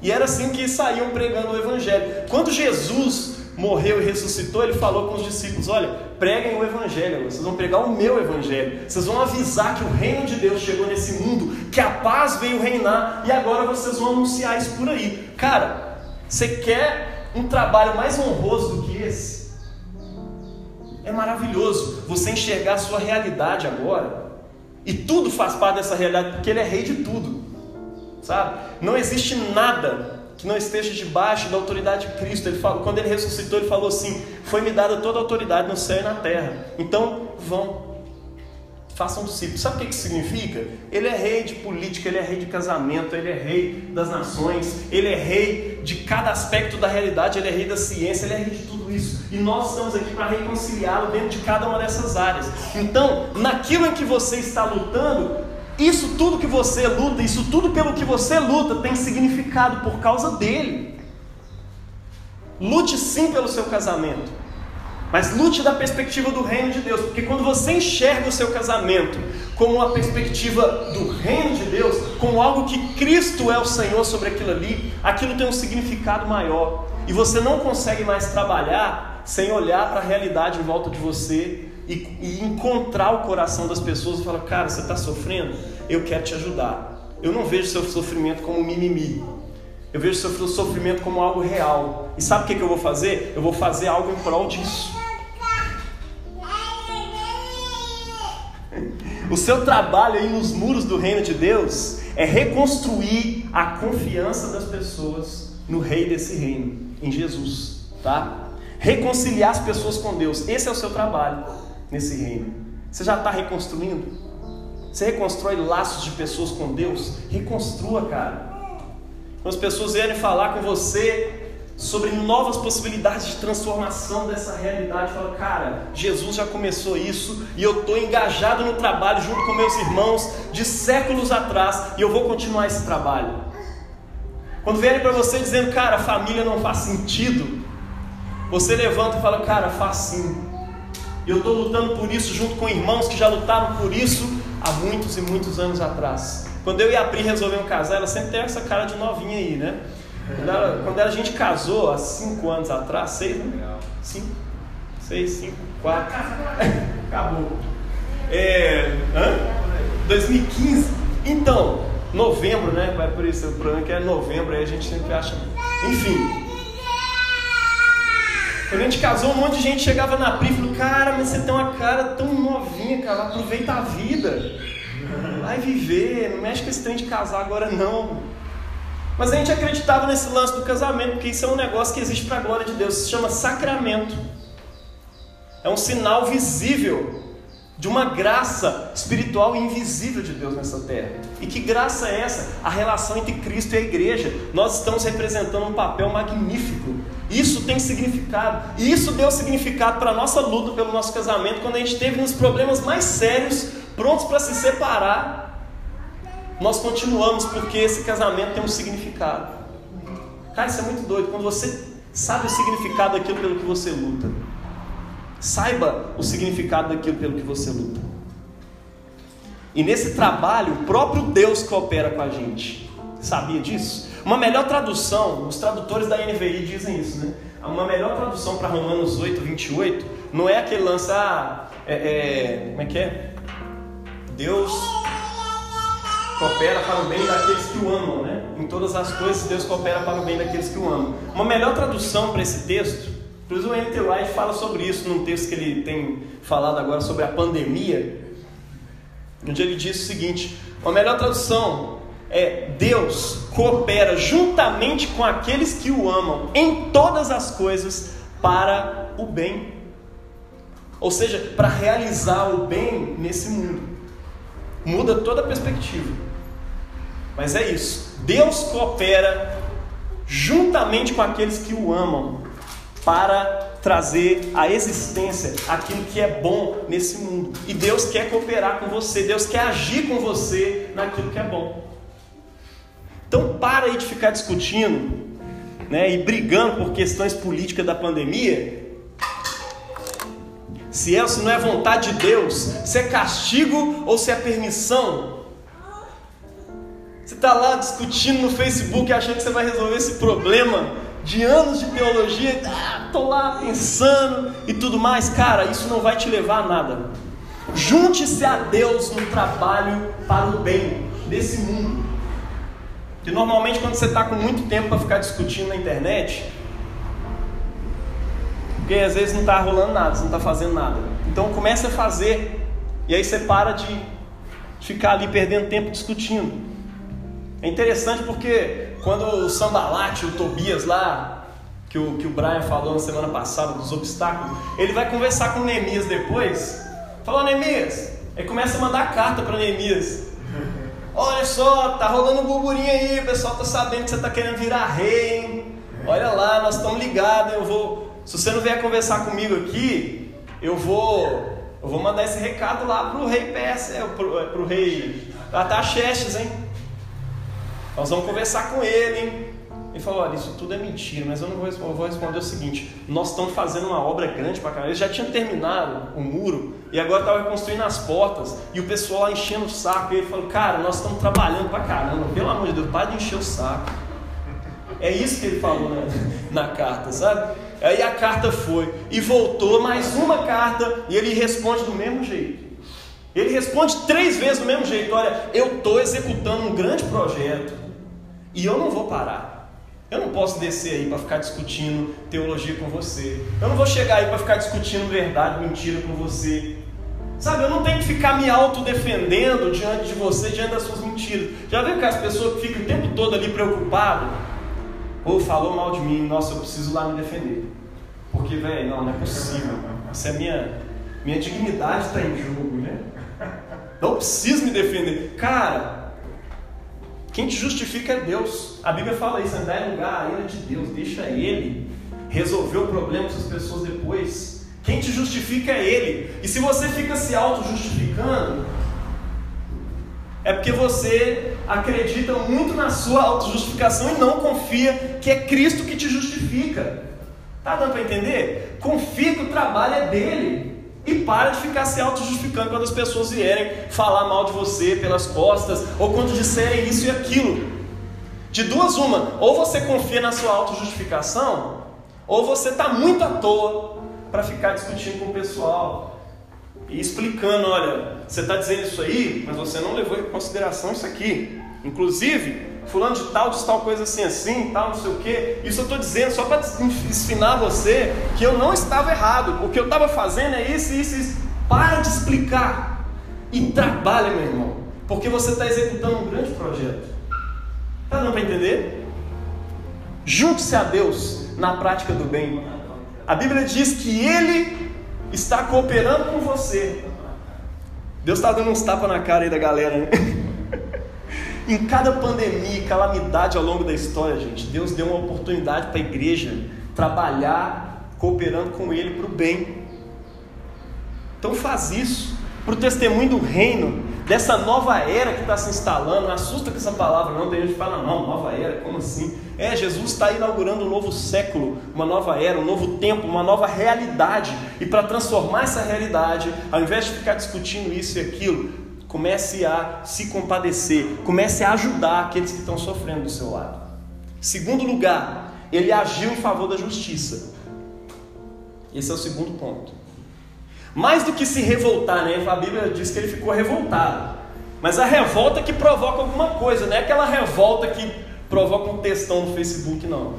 E era assim que saíam pregando o Evangelho. Quando Jesus morreu e ressuscitou, ele falou com os discípulos: Olha, preguem o Evangelho, vocês vão pregar o meu Evangelho, vocês vão avisar que o reino de Deus chegou nesse mundo, que a paz veio reinar e agora vocês vão anunciar isso por aí. Cara, você quer um trabalho mais honroso do que esse? É maravilhoso você enxergar a sua realidade agora. E tudo faz parte dessa realidade, porque Ele é rei de tudo. Sabe? Não existe nada que não esteja debaixo da autoridade de Cristo. Ele falou, quando ele ressuscitou, ele falou assim: Foi-me dada toda a autoridade no céu e na terra. Então, vão, façam discípulos. Sabe o que isso significa? Ele é rei de política, ele é rei de casamento, ele é rei das nações, ele é rei de cada aspecto da realidade, ele é rei da ciência, ele é rei de tudo isso. E nós estamos aqui para reconciliá-lo dentro de cada uma dessas áreas. Então, naquilo em que você está lutando, isso tudo que você luta, isso tudo pelo que você luta, tem significado por causa dele. Lute sim pelo seu casamento. Mas lute da perspectiva do reino de Deus, porque quando você enxerga o seu casamento como uma perspectiva do reino de Deus, como algo que Cristo é o Senhor sobre aquilo ali, aquilo tem um significado maior. E você não consegue mais trabalhar sem olhar para a realidade em volta de você e, e encontrar o coração das pessoas e falar: Cara, você está sofrendo? Eu quero te ajudar. Eu não vejo seu sofrimento como mimimi. Eu vejo seu sofrimento como algo real. E sabe o que, que eu vou fazer? Eu vou fazer algo em prol disso. O seu trabalho aí nos muros do reino de Deus é reconstruir a confiança das pessoas no rei desse reino, em Jesus, tá? Reconciliar as pessoas com Deus. Esse é o seu trabalho nesse reino. Você já está reconstruindo? Você reconstrói laços de pessoas com Deus? Reconstrua, cara. Quando as pessoas vierem falar com você sobre novas possibilidades de transformação dessa realidade. Fala, cara, Jesus já começou isso e eu estou engajado no trabalho junto com meus irmãos de séculos atrás e eu vou continuar esse trabalho. Quando vierem para você dizendo, cara, família não faz sentido, você levanta e fala, cara, faz sim. Eu estou lutando por isso junto com irmãos que já lutaram por isso há muitos e muitos anos atrás. Quando eu e a Pri resolvemos casar, ela sempre tem essa cara de novinha aí, né? Quando, ela, quando a gente casou, há cinco anos atrás, seis, né? Cinco, seis, cinco, quatro. Acabou. É, hã? 2015. Então, novembro, né? Vai por isso, o problema é que é novembro, aí a gente sempre acha. Enfim. Quando a gente casou, um monte de gente chegava na Pri e falou: Cara, mas você tem uma cara tão novinha, cara, aproveita a vida. Vai viver, não mexe com esse trem de casar agora não. Mas a gente acreditava nesse lance do casamento, porque isso é um negócio que existe para a glória de Deus, se chama sacramento. É um sinal visível de uma graça espiritual invisível de Deus nessa terra. E que graça é essa? A relação entre Cristo e a igreja. Nós estamos representando um papel magnífico. Isso tem significado. E isso deu significado para a nossa luta pelo nosso casamento quando a gente teve nos problemas mais sérios, prontos para se separar nós continuamos porque esse casamento tem um significado. Cara, isso é muito doido. Quando você sabe o significado daquilo pelo que você luta, saiba o significado daquilo pelo que você luta. E nesse trabalho, o próprio Deus coopera com a gente. Sabia disso? Uma melhor tradução, os tradutores da NVI dizem isso, né? Uma melhor tradução para Romanos 8, 28, não é aquele lance, ah, é, é, como é que é? Deus coopera para o bem daqueles que o amam, né? Em todas as coisas, Deus coopera para o bem daqueles que o amam. Uma melhor tradução para esse texto, inclusive o N.T. Wright fala sobre isso num texto que ele tem falado agora sobre a pandemia, onde ele diz o seguinte: uma melhor tradução é Deus coopera juntamente com aqueles que o amam em todas as coisas para o bem. Ou seja, para realizar o bem nesse mundo. Muda toda a perspectiva. Mas é isso. Deus coopera juntamente com aqueles que o amam para trazer à existência aquilo que é bom nesse mundo. E Deus quer cooperar com você, Deus quer agir com você naquilo que é bom. Então para aí de ficar discutindo né, e brigando por questões políticas da pandemia. Se é se não é vontade de Deus, se é castigo ou se é permissão, está lá discutindo no Facebook achando que você vai resolver esse problema de anos de teologia, ah, tô lá pensando e tudo mais, cara, isso não vai te levar a nada. Junte-se a Deus no trabalho para o bem desse mundo. Que normalmente quando você está com muito tempo para ficar discutindo na internet, porque às vezes não está rolando nada, você não está fazendo nada. Então comece a fazer. E aí você para de ficar ali perdendo tempo discutindo. É interessante porque quando o Sambalate, o Tobias lá, que o, que o Brian falou na semana passada dos obstáculos, ele vai conversar com o Neemias depois. Falou, Neemias, ele começa a mandar carta para Neemias. Olha só, tá rolando um burburinho aí, o pessoal tá sabendo que você tá querendo virar rei, hein? Olha lá, nós estamos ligados, eu vou. Se você não vier conversar comigo aqui, eu vou. Eu vou mandar esse recado lá pro rei Pérsia, é, pro, é, pro rei Ataxerxes, hein? Nós vamos conversar com ele, hein? Ele falou: olha, isso tudo é mentira, mas eu não vou responder. Eu vou responder o seguinte: nós estamos fazendo uma obra grande para caramba. Eles já tinham terminado o muro e agora estavam reconstruindo as portas. E o pessoal lá enchendo o saco. E ele falou: cara, nós estamos trabalhando para caramba. Pelo amor de Deus, para de encher o saco. É isso que ele falou na, na carta, sabe? Aí a carta foi e voltou mais uma carta e ele responde do mesmo jeito. Ele responde três vezes do mesmo jeito: Olha, eu estou executando um grande projeto e eu não vou parar. Eu não posso descer aí para ficar discutindo teologia com você. Eu não vou chegar aí para ficar discutindo verdade, mentira com você. Sabe, eu não tenho que ficar me autodefendendo diante de você, diante das suas mentiras. Já viu que as pessoas ficam o tempo todo ali preocupadas? Ou falou mal de mim, nossa, eu preciso lá me defender. Porque, velho, não, não é possível. Isso é minha, minha dignidade está em jogo, né? Não preciso me defender. Cara, quem te justifica é Deus. A Bíblia fala isso, andar em lugar a ira de Deus, deixa Ele resolver o problema das pessoas depois. Quem te justifica é Ele. E se você fica se auto-justificando, é porque você acredita muito na sua auto-justificação e não confia que é Cristo que te justifica. Tá dando para entender? Confia que o trabalho é dele. E para de ficar se auto-justificando quando as pessoas vierem falar mal de você pelas costas, ou quando disserem isso e aquilo. De duas, uma: ou você confia na sua auto-justificação, ou você está muito à toa para ficar discutindo com o pessoal e explicando: olha, você está dizendo isso aí, mas você não levou em consideração isso aqui. Inclusive, fulano de tal diz tal coisa assim, assim, tal, não sei o que. Isso eu estou dizendo só para ensinar você que eu não estava errado. O que eu estava fazendo é isso, isso, isso. Para de explicar e trabalha, meu irmão, porque você está executando um grande projeto. Está dando para entender? Junte-se a Deus na prática do bem. A Bíblia diz que Ele está cooperando com você. Deus está dando uns tapas na cara aí da galera, né? Em cada pandemia e calamidade ao longo da história, gente, Deus deu uma oportunidade para a igreja trabalhar cooperando com Ele para o bem. Então faz isso para o testemunho do reino, dessa nova era que está se instalando. Não assusta com essa palavra, não. Tem gente que fala, não, nova era, como assim? É, Jesus está inaugurando um novo século, uma nova era, um novo tempo, uma nova realidade. E para transformar essa realidade, ao invés de ficar discutindo isso e aquilo, comece a se compadecer, comece a ajudar aqueles que estão sofrendo do seu lado. Segundo lugar, ele agiu em favor da justiça. Esse é o segundo ponto. Mais do que se revoltar, né? A Bíblia diz que ele ficou revoltado. Mas a revolta que provoca alguma coisa, não é aquela revolta que provoca um textão no Facebook, não.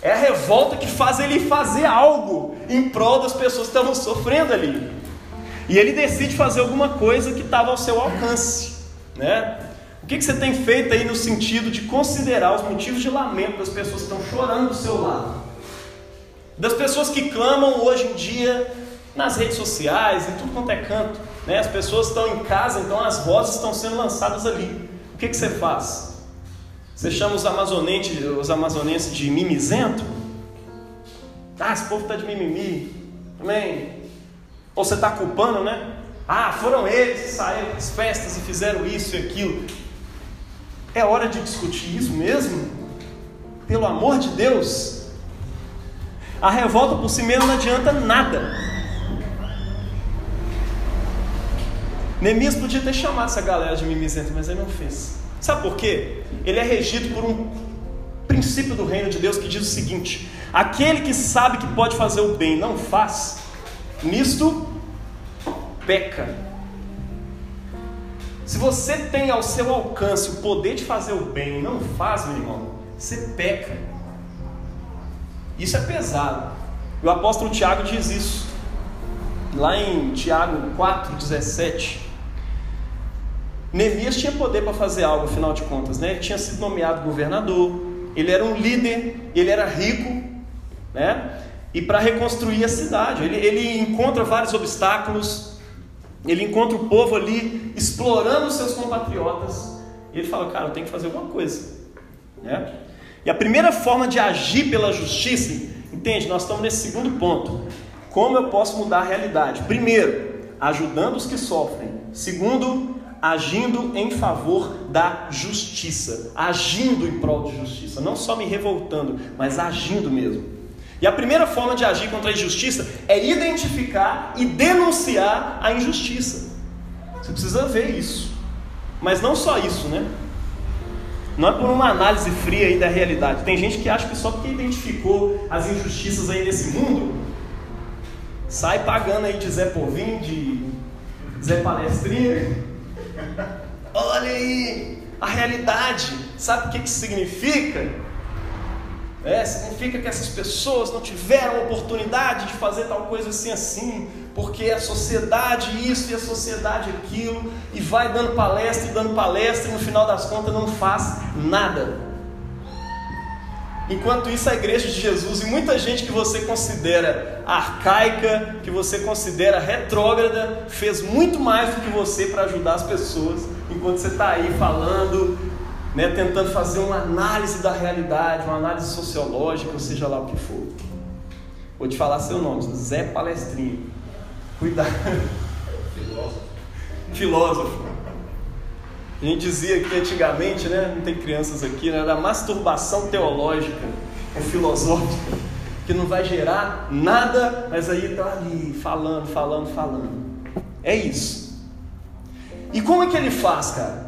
É a revolta que faz ele fazer algo em prol das pessoas que estavam sofrendo ali. E ele decide fazer alguma coisa que estava ao seu alcance. Né? O que, que você tem feito aí no sentido de considerar os motivos de lamento das pessoas que estão chorando do seu lado? Das pessoas que clamam hoje em dia nas redes sociais, em tudo quanto é canto. Né? As pessoas estão em casa, então as vozes estão sendo lançadas ali. O que, que você faz? Você chama os amazonenses, os amazonenses de mimizento? Ah, esse povo está de mimimi. Amém? Ou você está culpando, né? Ah, foram eles que saíram das festas e fizeram isso e aquilo. É hora de discutir isso mesmo? Pelo amor de Deus. A revolta por si mesmo não adianta nada. Neemias podia ter chamado essa galera de mimizenta, mas ele não fez. Sabe por quê? Ele é regido por um princípio do reino de Deus que diz o seguinte: aquele que sabe que pode fazer o bem não faz, nisto peca. Se você tem ao seu alcance o poder de fazer o bem e não faz, meu irmão, você peca. Isso é pesado. O apóstolo Tiago diz isso. Lá em Tiago 4,17. Neemias tinha poder para fazer algo, afinal de contas, né? Ele tinha sido nomeado governador, ele era um líder, ele era rico, né? E para reconstruir a cidade, ele, ele encontra vários obstáculos, ele encontra o povo ali explorando seus compatriotas, e ele fala: Cara, eu tenho que fazer alguma coisa, né? E a primeira forma de agir pela justiça, entende? Nós estamos nesse segundo ponto. Como eu posso mudar a realidade? Primeiro, ajudando os que sofrem. Segundo, agindo em favor da justiça, agindo em prol de justiça, não só me revoltando, mas agindo mesmo. E a primeira forma de agir contra a injustiça é identificar e denunciar a injustiça. Você precisa ver isso. Mas não só isso, né? Não é por uma análise fria aí da realidade. Tem gente que acha que só porque identificou as injustiças aí nesse mundo, sai pagando aí de Zé Povinho, de Zé Palestrinha, Olha aí a realidade. Sabe o que, que significa? É, significa que essas pessoas não tiveram oportunidade de fazer tal coisa assim assim, porque a sociedade isso e a sociedade aquilo, e vai dando palestra e dando palestra e no final das contas não faz nada. Enquanto isso, a igreja de Jesus e muita gente que você considera arcaica, que você considera retrógrada, fez muito mais do que você para ajudar as pessoas, enquanto você está aí falando, né, tentando fazer uma análise da realidade, uma análise sociológica, ou seja lá o que for. Vou te falar seu nome, Zé Palestrinho. Cuidado. Filósofo. Filósofo. A gente dizia que antigamente, né, não tem crianças aqui, né, era masturbação teológica ou filosófica, que não vai gerar nada, mas aí está ali falando, falando, falando. É isso. E como é que ele faz, cara?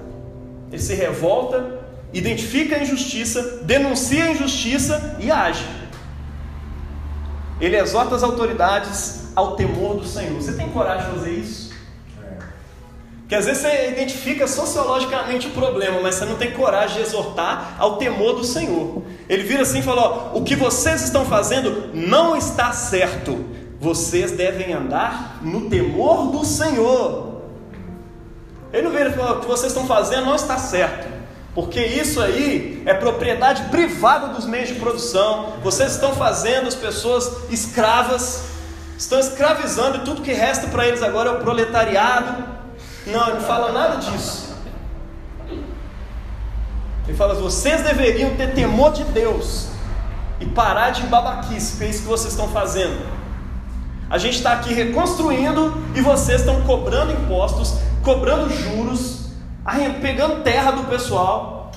Ele se revolta, identifica a injustiça, denuncia a injustiça e age. Ele exorta as autoridades ao temor do Senhor. Você tem coragem de fazer isso? Que às vezes você identifica sociologicamente o problema, mas você não tem coragem de exortar ao temor do Senhor. Ele vira assim e fala: ó, o que vocês estão fazendo não está certo. Vocês devem andar no temor do Senhor. Ele não vira e fala: o que vocês estão fazendo não está certo. Porque isso aí é propriedade privada dos meios de produção. Vocês estão fazendo as pessoas escravas, estão escravizando e tudo que resta para eles agora é o proletariado. Não, ele não fala nada disso. Ele fala: vocês deveriam ter temor de Deus e parar de babaquice, que é isso que vocês estão fazendo. A gente está aqui reconstruindo e vocês estão cobrando impostos, cobrando juros, pegando terra do pessoal.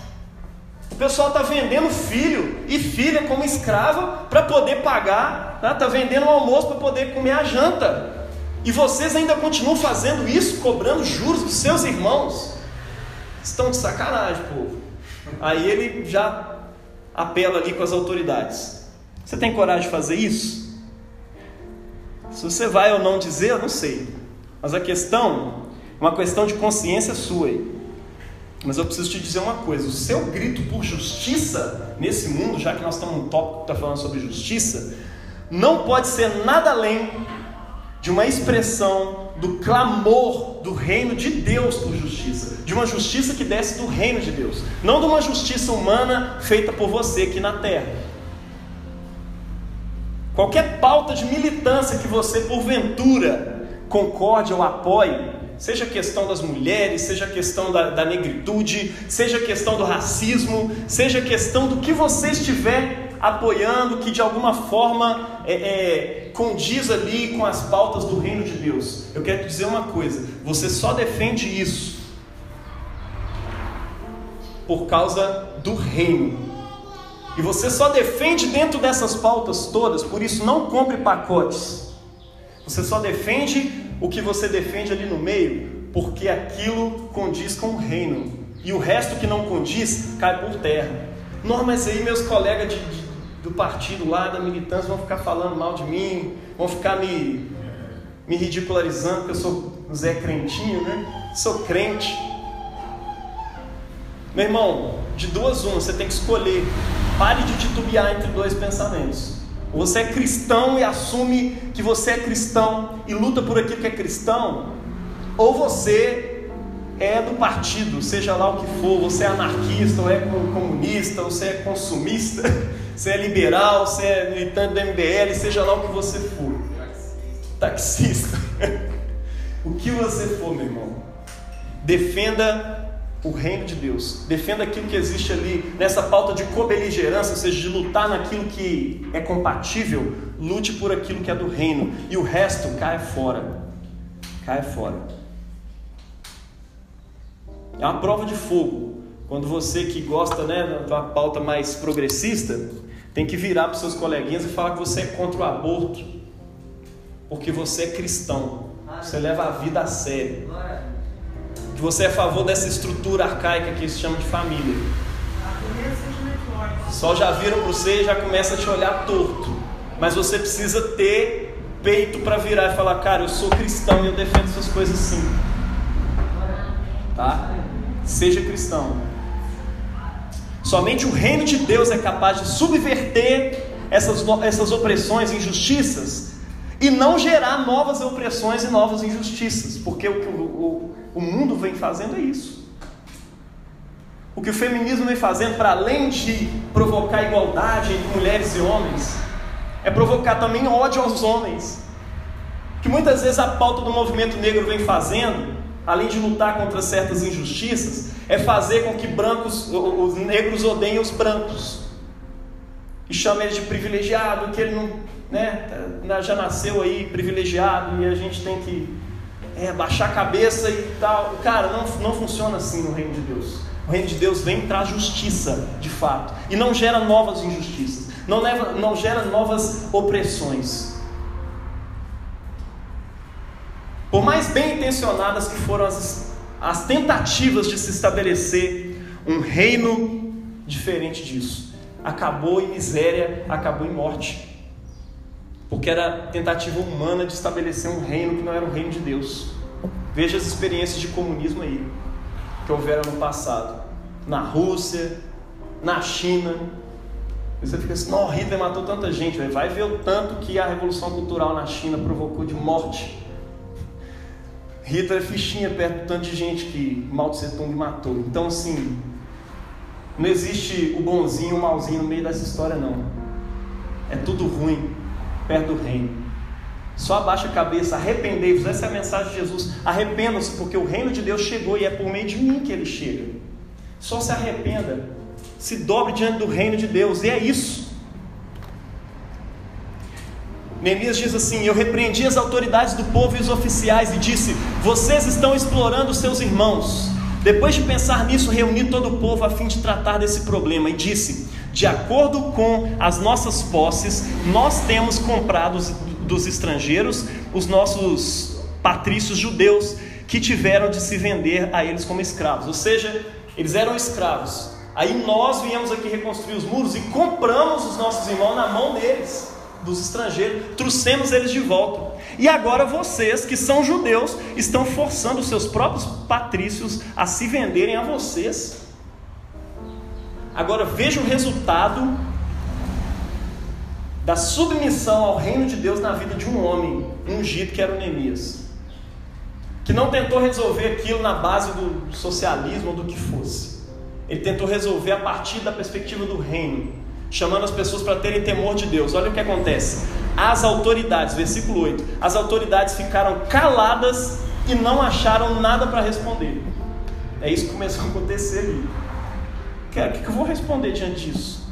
O pessoal está vendendo filho e filha como escrava para poder pagar, está tá vendendo o almoço para poder comer a janta. E vocês ainda continuam fazendo isso, cobrando juros dos seus irmãos? Estão de sacanagem, povo. Aí ele já apela ali com as autoridades. Você tem coragem de fazer isso? Se você vai ou não dizer, eu não sei. Mas a questão uma questão de consciência sua. Mas eu preciso te dizer uma coisa: o seu grito por justiça nesse mundo, já que nós estamos num tópico que está falando sobre justiça, não pode ser nada além de uma expressão do clamor do reino de Deus por justiça, de uma justiça que desce do reino de Deus, não de uma justiça humana feita por você aqui na terra. Qualquer pauta de militância que você porventura concorde ou apoie, seja a questão das mulheres, seja a questão da, da negritude, seja a questão do racismo, seja a questão do que você estiver apoiando, que de alguma forma é, é, condiz ali com as pautas do reino de Deus. Eu quero te dizer uma coisa: você só defende isso por causa do reino. E você só defende dentro dessas pautas todas, por isso não compre pacotes. Você só defende o que você defende ali no meio, porque aquilo condiz com o reino. E o resto que não condiz cai por terra. Não, mas aí meus colegas de, de, do partido lá, da militância, vão ficar falando mal de mim, vão ficar me, me ridicularizando, porque eu sou Zé Crentinho, né? Sou crente. Meu irmão, de duas uma, você tem que escolher. Pare de titubear entre dois pensamentos. Você é cristão e assume que você é cristão e luta por aquilo que é cristão, ou você é do partido, seja lá o que for, você é anarquista, ou é comunista, ou você é consumista, você é liberal, você é militante do MBL, seja lá o que você for. Taxista. o que você for, meu irmão. Defenda o reino de Deus. Defenda aquilo que existe ali nessa pauta de cobeligerância, ou seja, de lutar naquilo que é compatível. Lute por aquilo que é do reino e o resto cai fora. Cai fora. É uma prova de fogo. Quando você que gosta né, da pauta mais progressista, tem que virar para os seus coleguinhas e falar que você é contra o aborto, porque você é cristão, você leva a vida a sério que você é a favor dessa estrutura arcaica que se chama de família. Só já viram para você e já começa a te olhar torto. Mas você precisa ter peito para virar e falar, cara, eu sou cristão e eu defendo essas coisas sim. Tá? Seja cristão. Somente o reino de Deus é capaz de subverter essas, essas opressões, injustiças, e não gerar novas opressões e novas injustiças, porque o que o, o, o mundo vem fazendo é isso. O que o feminismo vem fazendo, para além de provocar igualdade entre mulheres e homens, é provocar também ódio aos homens. Que muitas vezes a pauta do movimento negro vem fazendo, além de lutar contra certas injustiças, é fazer com que brancos, os negros odeiem os brancos. E chama eles de privilegiado, que ele não, né, já nasceu aí privilegiado e a gente tem que é, baixar a cabeça e tal. Cara, não, não funciona assim no reino de Deus. O reino de Deus vem traz justiça, de fato, e não gera novas injustiças, não, leva, não gera novas opressões. Por mais bem intencionadas que foram as, as tentativas de se estabelecer um reino diferente disso, acabou em miséria, acabou em morte porque era tentativa humana de estabelecer um reino que não era o reino de Deus. Veja as experiências de comunismo aí, que houveram no passado, na Rússia, na China. E você fica assim, não, Hitler matou tanta gente, vai ver o tanto que a revolução cultural na China provocou de morte. Hitler é fichinha perto do tanto de gente que Mao Tse Tung matou. Então, assim, não existe o bonzinho e o malzinho no meio dessa história, não. É tudo ruim perto do reino. Só abaixa a cabeça, arrependei-vos. Essa é a mensagem de Jesus. Arrependam-se, porque o reino de Deus chegou e é por meio de mim que ele chega. Só se arrependa, se dobre diante do reino de Deus, e é isso. Neemias diz assim: Eu repreendi as autoridades do povo e os oficiais e disse: Vocês estão explorando seus irmãos. Depois de pensar nisso, reuni todo o povo a fim de tratar desse problema e disse: de acordo com as nossas posses, nós temos comprado dos estrangeiros os nossos patrícios judeus que tiveram de se vender a eles como escravos. Ou seja, eles eram escravos. Aí nós viemos aqui reconstruir os muros e compramos os nossos irmãos na mão deles, dos estrangeiros, trouxemos eles de volta. E agora vocês, que são judeus, estão forçando os seus próprios patrícios a se venderem a vocês. Agora veja o resultado da submissão ao reino de Deus na vida de um homem ungido que era o Neemias. Que não tentou resolver aquilo na base do socialismo ou do que fosse. Ele tentou resolver a partir da perspectiva do reino, chamando as pessoas para terem temor de Deus. Olha o que acontece. As autoridades, versículo 8: as autoridades ficaram caladas e não acharam nada para responder. É isso que começou a acontecer ali. Cara, o que eu vou responder diante disso?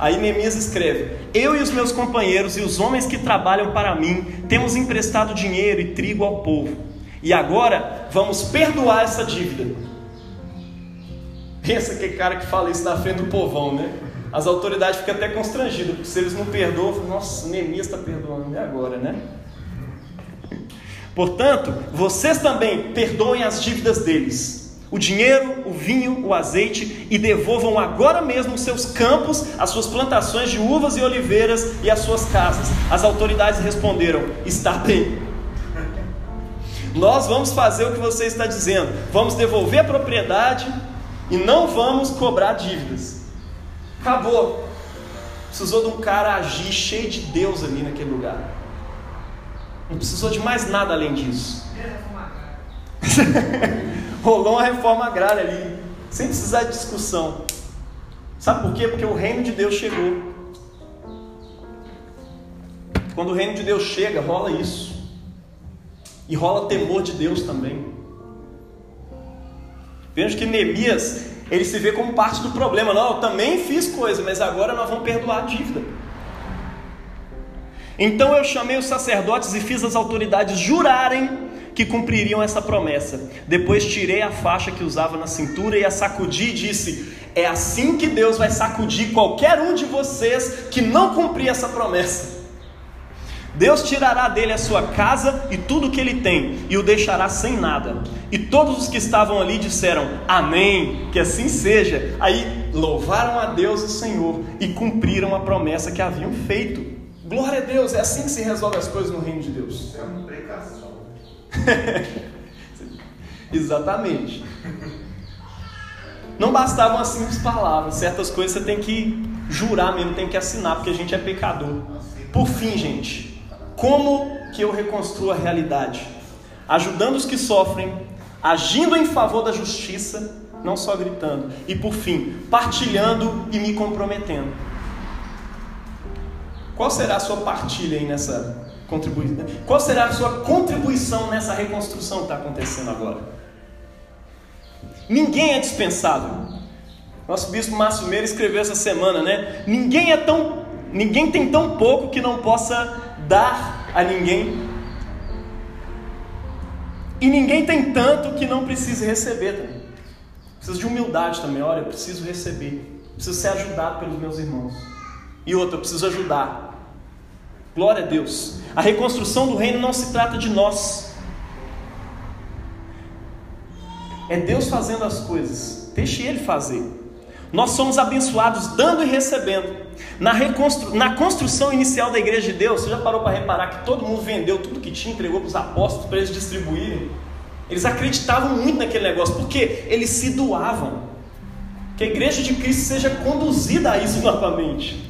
Aí Neemias escreve: Eu e os meus companheiros e os homens que trabalham para mim temos emprestado dinheiro e trigo ao povo, e agora vamos perdoar essa dívida. Pensa que cara que fala isso na frente do povão, né? As autoridades ficam até constrangidas, porque se eles não perdoam, nossa, Neemias está perdoando, e agora, né? Portanto, vocês também perdoem as dívidas deles o dinheiro, o vinho, o azeite e devolvam agora mesmo os seus campos, as suas plantações de uvas e oliveiras e as suas casas. As autoridades responderam: Está bem. Nós vamos fazer o que você está dizendo. Vamos devolver a propriedade e não vamos cobrar dívidas. Acabou. Precisou de um cara agir cheio de Deus ali naquele lugar. Não precisou de mais nada além disso. Rolou uma reforma agrária ali, sem precisar de discussão. Sabe por quê? Porque o reino de Deus chegou. Quando o reino de Deus chega, rola isso. E rola temor de Deus também. Veja que Neemias, ele se vê como parte do problema. Não, eu também fiz coisa, mas agora nós vamos perdoar a dívida. Então eu chamei os sacerdotes e fiz as autoridades jurarem que cumpririam essa promessa. Depois tirei a faixa que usava na cintura e a sacudi e disse: É assim que Deus vai sacudir qualquer um de vocês que não cumprir essa promessa. Deus tirará dele a sua casa e tudo o que ele tem, e o deixará sem nada. E todos os que estavam ali disseram: Amém, que assim seja. Aí louvaram a Deus o Senhor e cumpriram a promessa que haviam feito. Glória a Deus, é assim que se resolve as coisas no reino de Deus. Pregação. Exatamente. Não bastavam as simples palavras, certas coisas você tem que jurar mesmo, tem que assinar, porque a gente é pecador. Por fim, gente, como que eu reconstruo a realidade? Ajudando os que sofrem, agindo em favor da justiça, não só gritando, e por fim, partilhando e me comprometendo. Qual será a sua partilha aí nessa contribuição. Qual será a sua contribuição nessa reconstrução que está acontecendo agora? Ninguém é dispensável. Nosso bispo Márcio Meira escreveu essa semana, né? Ninguém é tão, ninguém tem tão pouco que não possa dar a ninguém. E ninguém tem tanto que não precise receber também. Preciso de humildade também. Olha, eu preciso receber. Preciso ser ajudado pelos meus irmãos. E outra, eu preciso ajudar Glória a Deus. A reconstrução do reino não se trata de nós. É Deus fazendo as coisas. Deixe Ele fazer. Nós somos abençoados dando e recebendo. Na, reconstru... Na construção inicial da igreja de Deus, você já parou para reparar que todo mundo vendeu tudo que tinha, entregou para os apóstolos para eles distribuírem? Eles acreditavam muito naquele negócio, porque eles se doavam. Que a igreja de Cristo seja conduzida a isso novamente.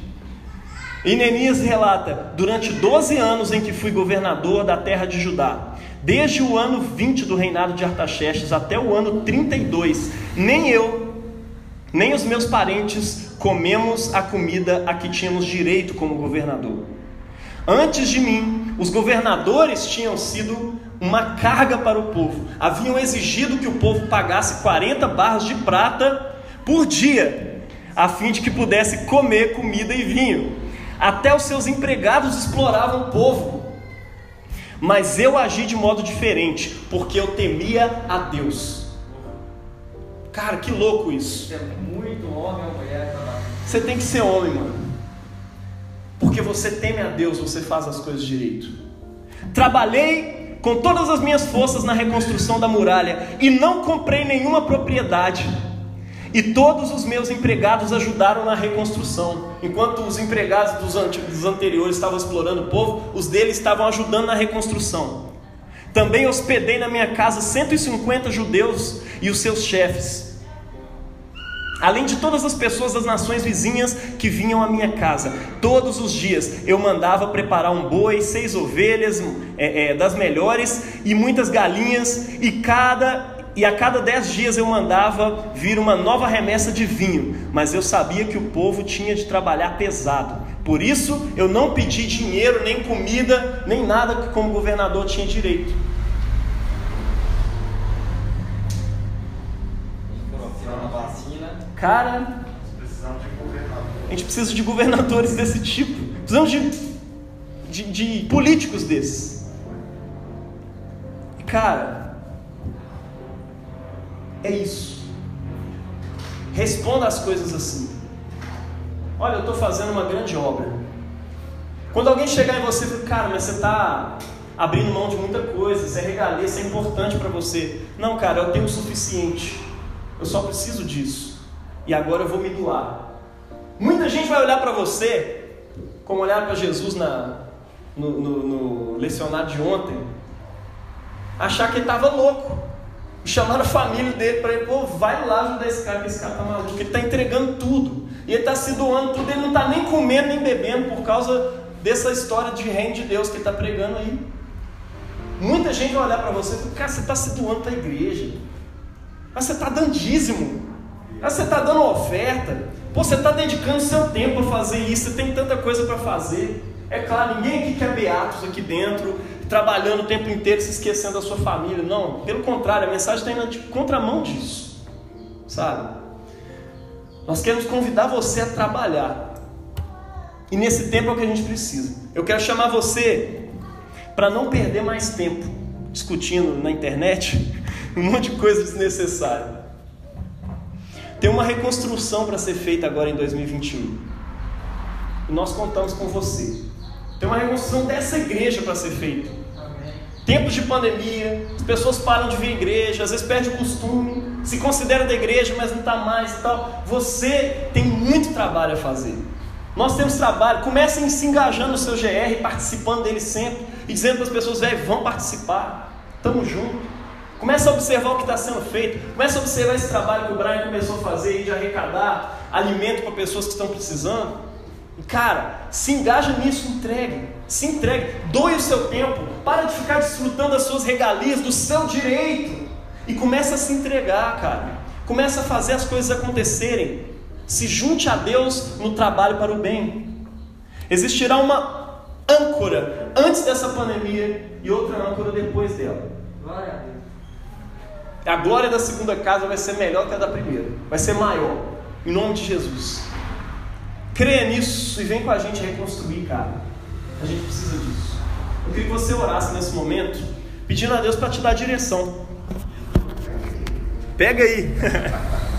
E Neemias relata: durante 12 anos em que fui governador da terra de Judá, desde o ano 20 do reinado de Artaxerxes até o ano 32, nem eu, nem os meus parentes comemos a comida a que tínhamos direito como governador. Antes de mim, os governadores tinham sido uma carga para o povo, haviam exigido que o povo pagasse 40 barras de prata por dia, a fim de que pudesse comer comida e vinho. Até os seus empregados exploravam o povo. Mas eu agi de modo diferente, porque eu temia a Deus. Cara, que louco isso. É Você tem que ser homem, mano. Porque você teme a Deus, você faz as coisas direito. Trabalhei com todas as minhas forças na reconstrução da muralha e não comprei nenhuma propriedade e todos os meus empregados ajudaram na reconstrução. Enquanto os empregados dos anteriores estavam explorando o povo, os deles estavam ajudando na reconstrução. Também hospedei na minha casa 150 judeus e os seus chefes. Além de todas as pessoas das nações vizinhas que vinham à minha casa, todos os dias eu mandava preparar um boi, seis ovelhas é, é, das melhores e muitas galinhas, e cada e a cada dez dias eu mandava vir uma nova remessa de vinho, mas eu sabia que o povo tinha de trabalhar pesado. Por isso eu não pedi dinheiro, nem comida, nem nada que como governador tinha direito. Cara, a gente precisa de governadores desse tipo. Precisamos de, de, de políticos desses. Cara, é isso. Responda as coisas assim. Olha, eu estou fazendo uma grande obra. Quando alguém chegar em você e falar, cara, mas você está abrindo mão de muita coisa, isso é regalia, isso é importante para você. Não, cara, eu tenho o suficiente. Eu só preciso disso. E agora eu vou me doar. Muita gente vai olhar para você, como olhar para Jesus na, no, no, no lecionário de ontem, achar que ele estava louco. Chamaram a família dele para ele, pô, vai lá ajudar esse cara, que esse cara está maluco. Ele está entregando tudo. E ele está se doando tudo, ele não está nem comendo nem bebendo por causa dessa história de reino de Deus que ele está pregando aí. Muita gente vai olhar para você e falar, cara, você está se doando para a igreja. Ah, você está dando dízimo. Ah, você está dando oferta. Pô, você está dedicando seu tempo a fazer isso. Você tem tanta coisa para fazer. É claro, ninguém aqui quer beatos aqui dentro, trabalhando o tempo inteiro, se esquecendo da sua família. Não, pelo contrário, a mensagem está indo de contramão disso. Sabe? Nós queremos convidar você a trabalhar. E nesse tempo é o que a gente precisa. Eu quero chamar você para não perder mais tempo discutindo na internet um monte de coisa desnecessária. Tem uma reconstrução para ser feita agora em 2021. E nós contamos com você. Tem uma reconstrução dessa igreja para ser feita. Tempos de pandemia, as pessoas param de vir à igreja, às vezes perde o costume, se considera da igreja, mas não está mais e tal. Você tem muito trabalho a fazer. Nós temos trabalho. Comecem se engajando no seu GR, participando dele sempre e dizendo para as pessoas, velho, vão participar. Tamo junto. Começa a observar o que está sendo feito. Começa a observar esse trabalho que o Brian começou a fazer de arrecadar alimento para pessoas que estão precisando. E cara, se engaja nisso, entregue. Se entregue. Doe o seu tempo. Para de ficar desfrutando das suas regalias, do seu direito. E começa a se entregar, cara. Começa a fazer as coisas acontecerem. Se junte a Deus no trabalho para o bem. Existirá uma âncora antes dessa pandemia e outra âncora depois dela. Glória a Deus. A glória da segunda casa vai ser melhor que a da primeira, vai ser maior, em nome de Jesus. Creia nisso e vem com a gente reconstruir, cara. A gente precisa disso. Eu queria que você orasse nesse momento, pedindo a Deus para te dar direção. Pega aí.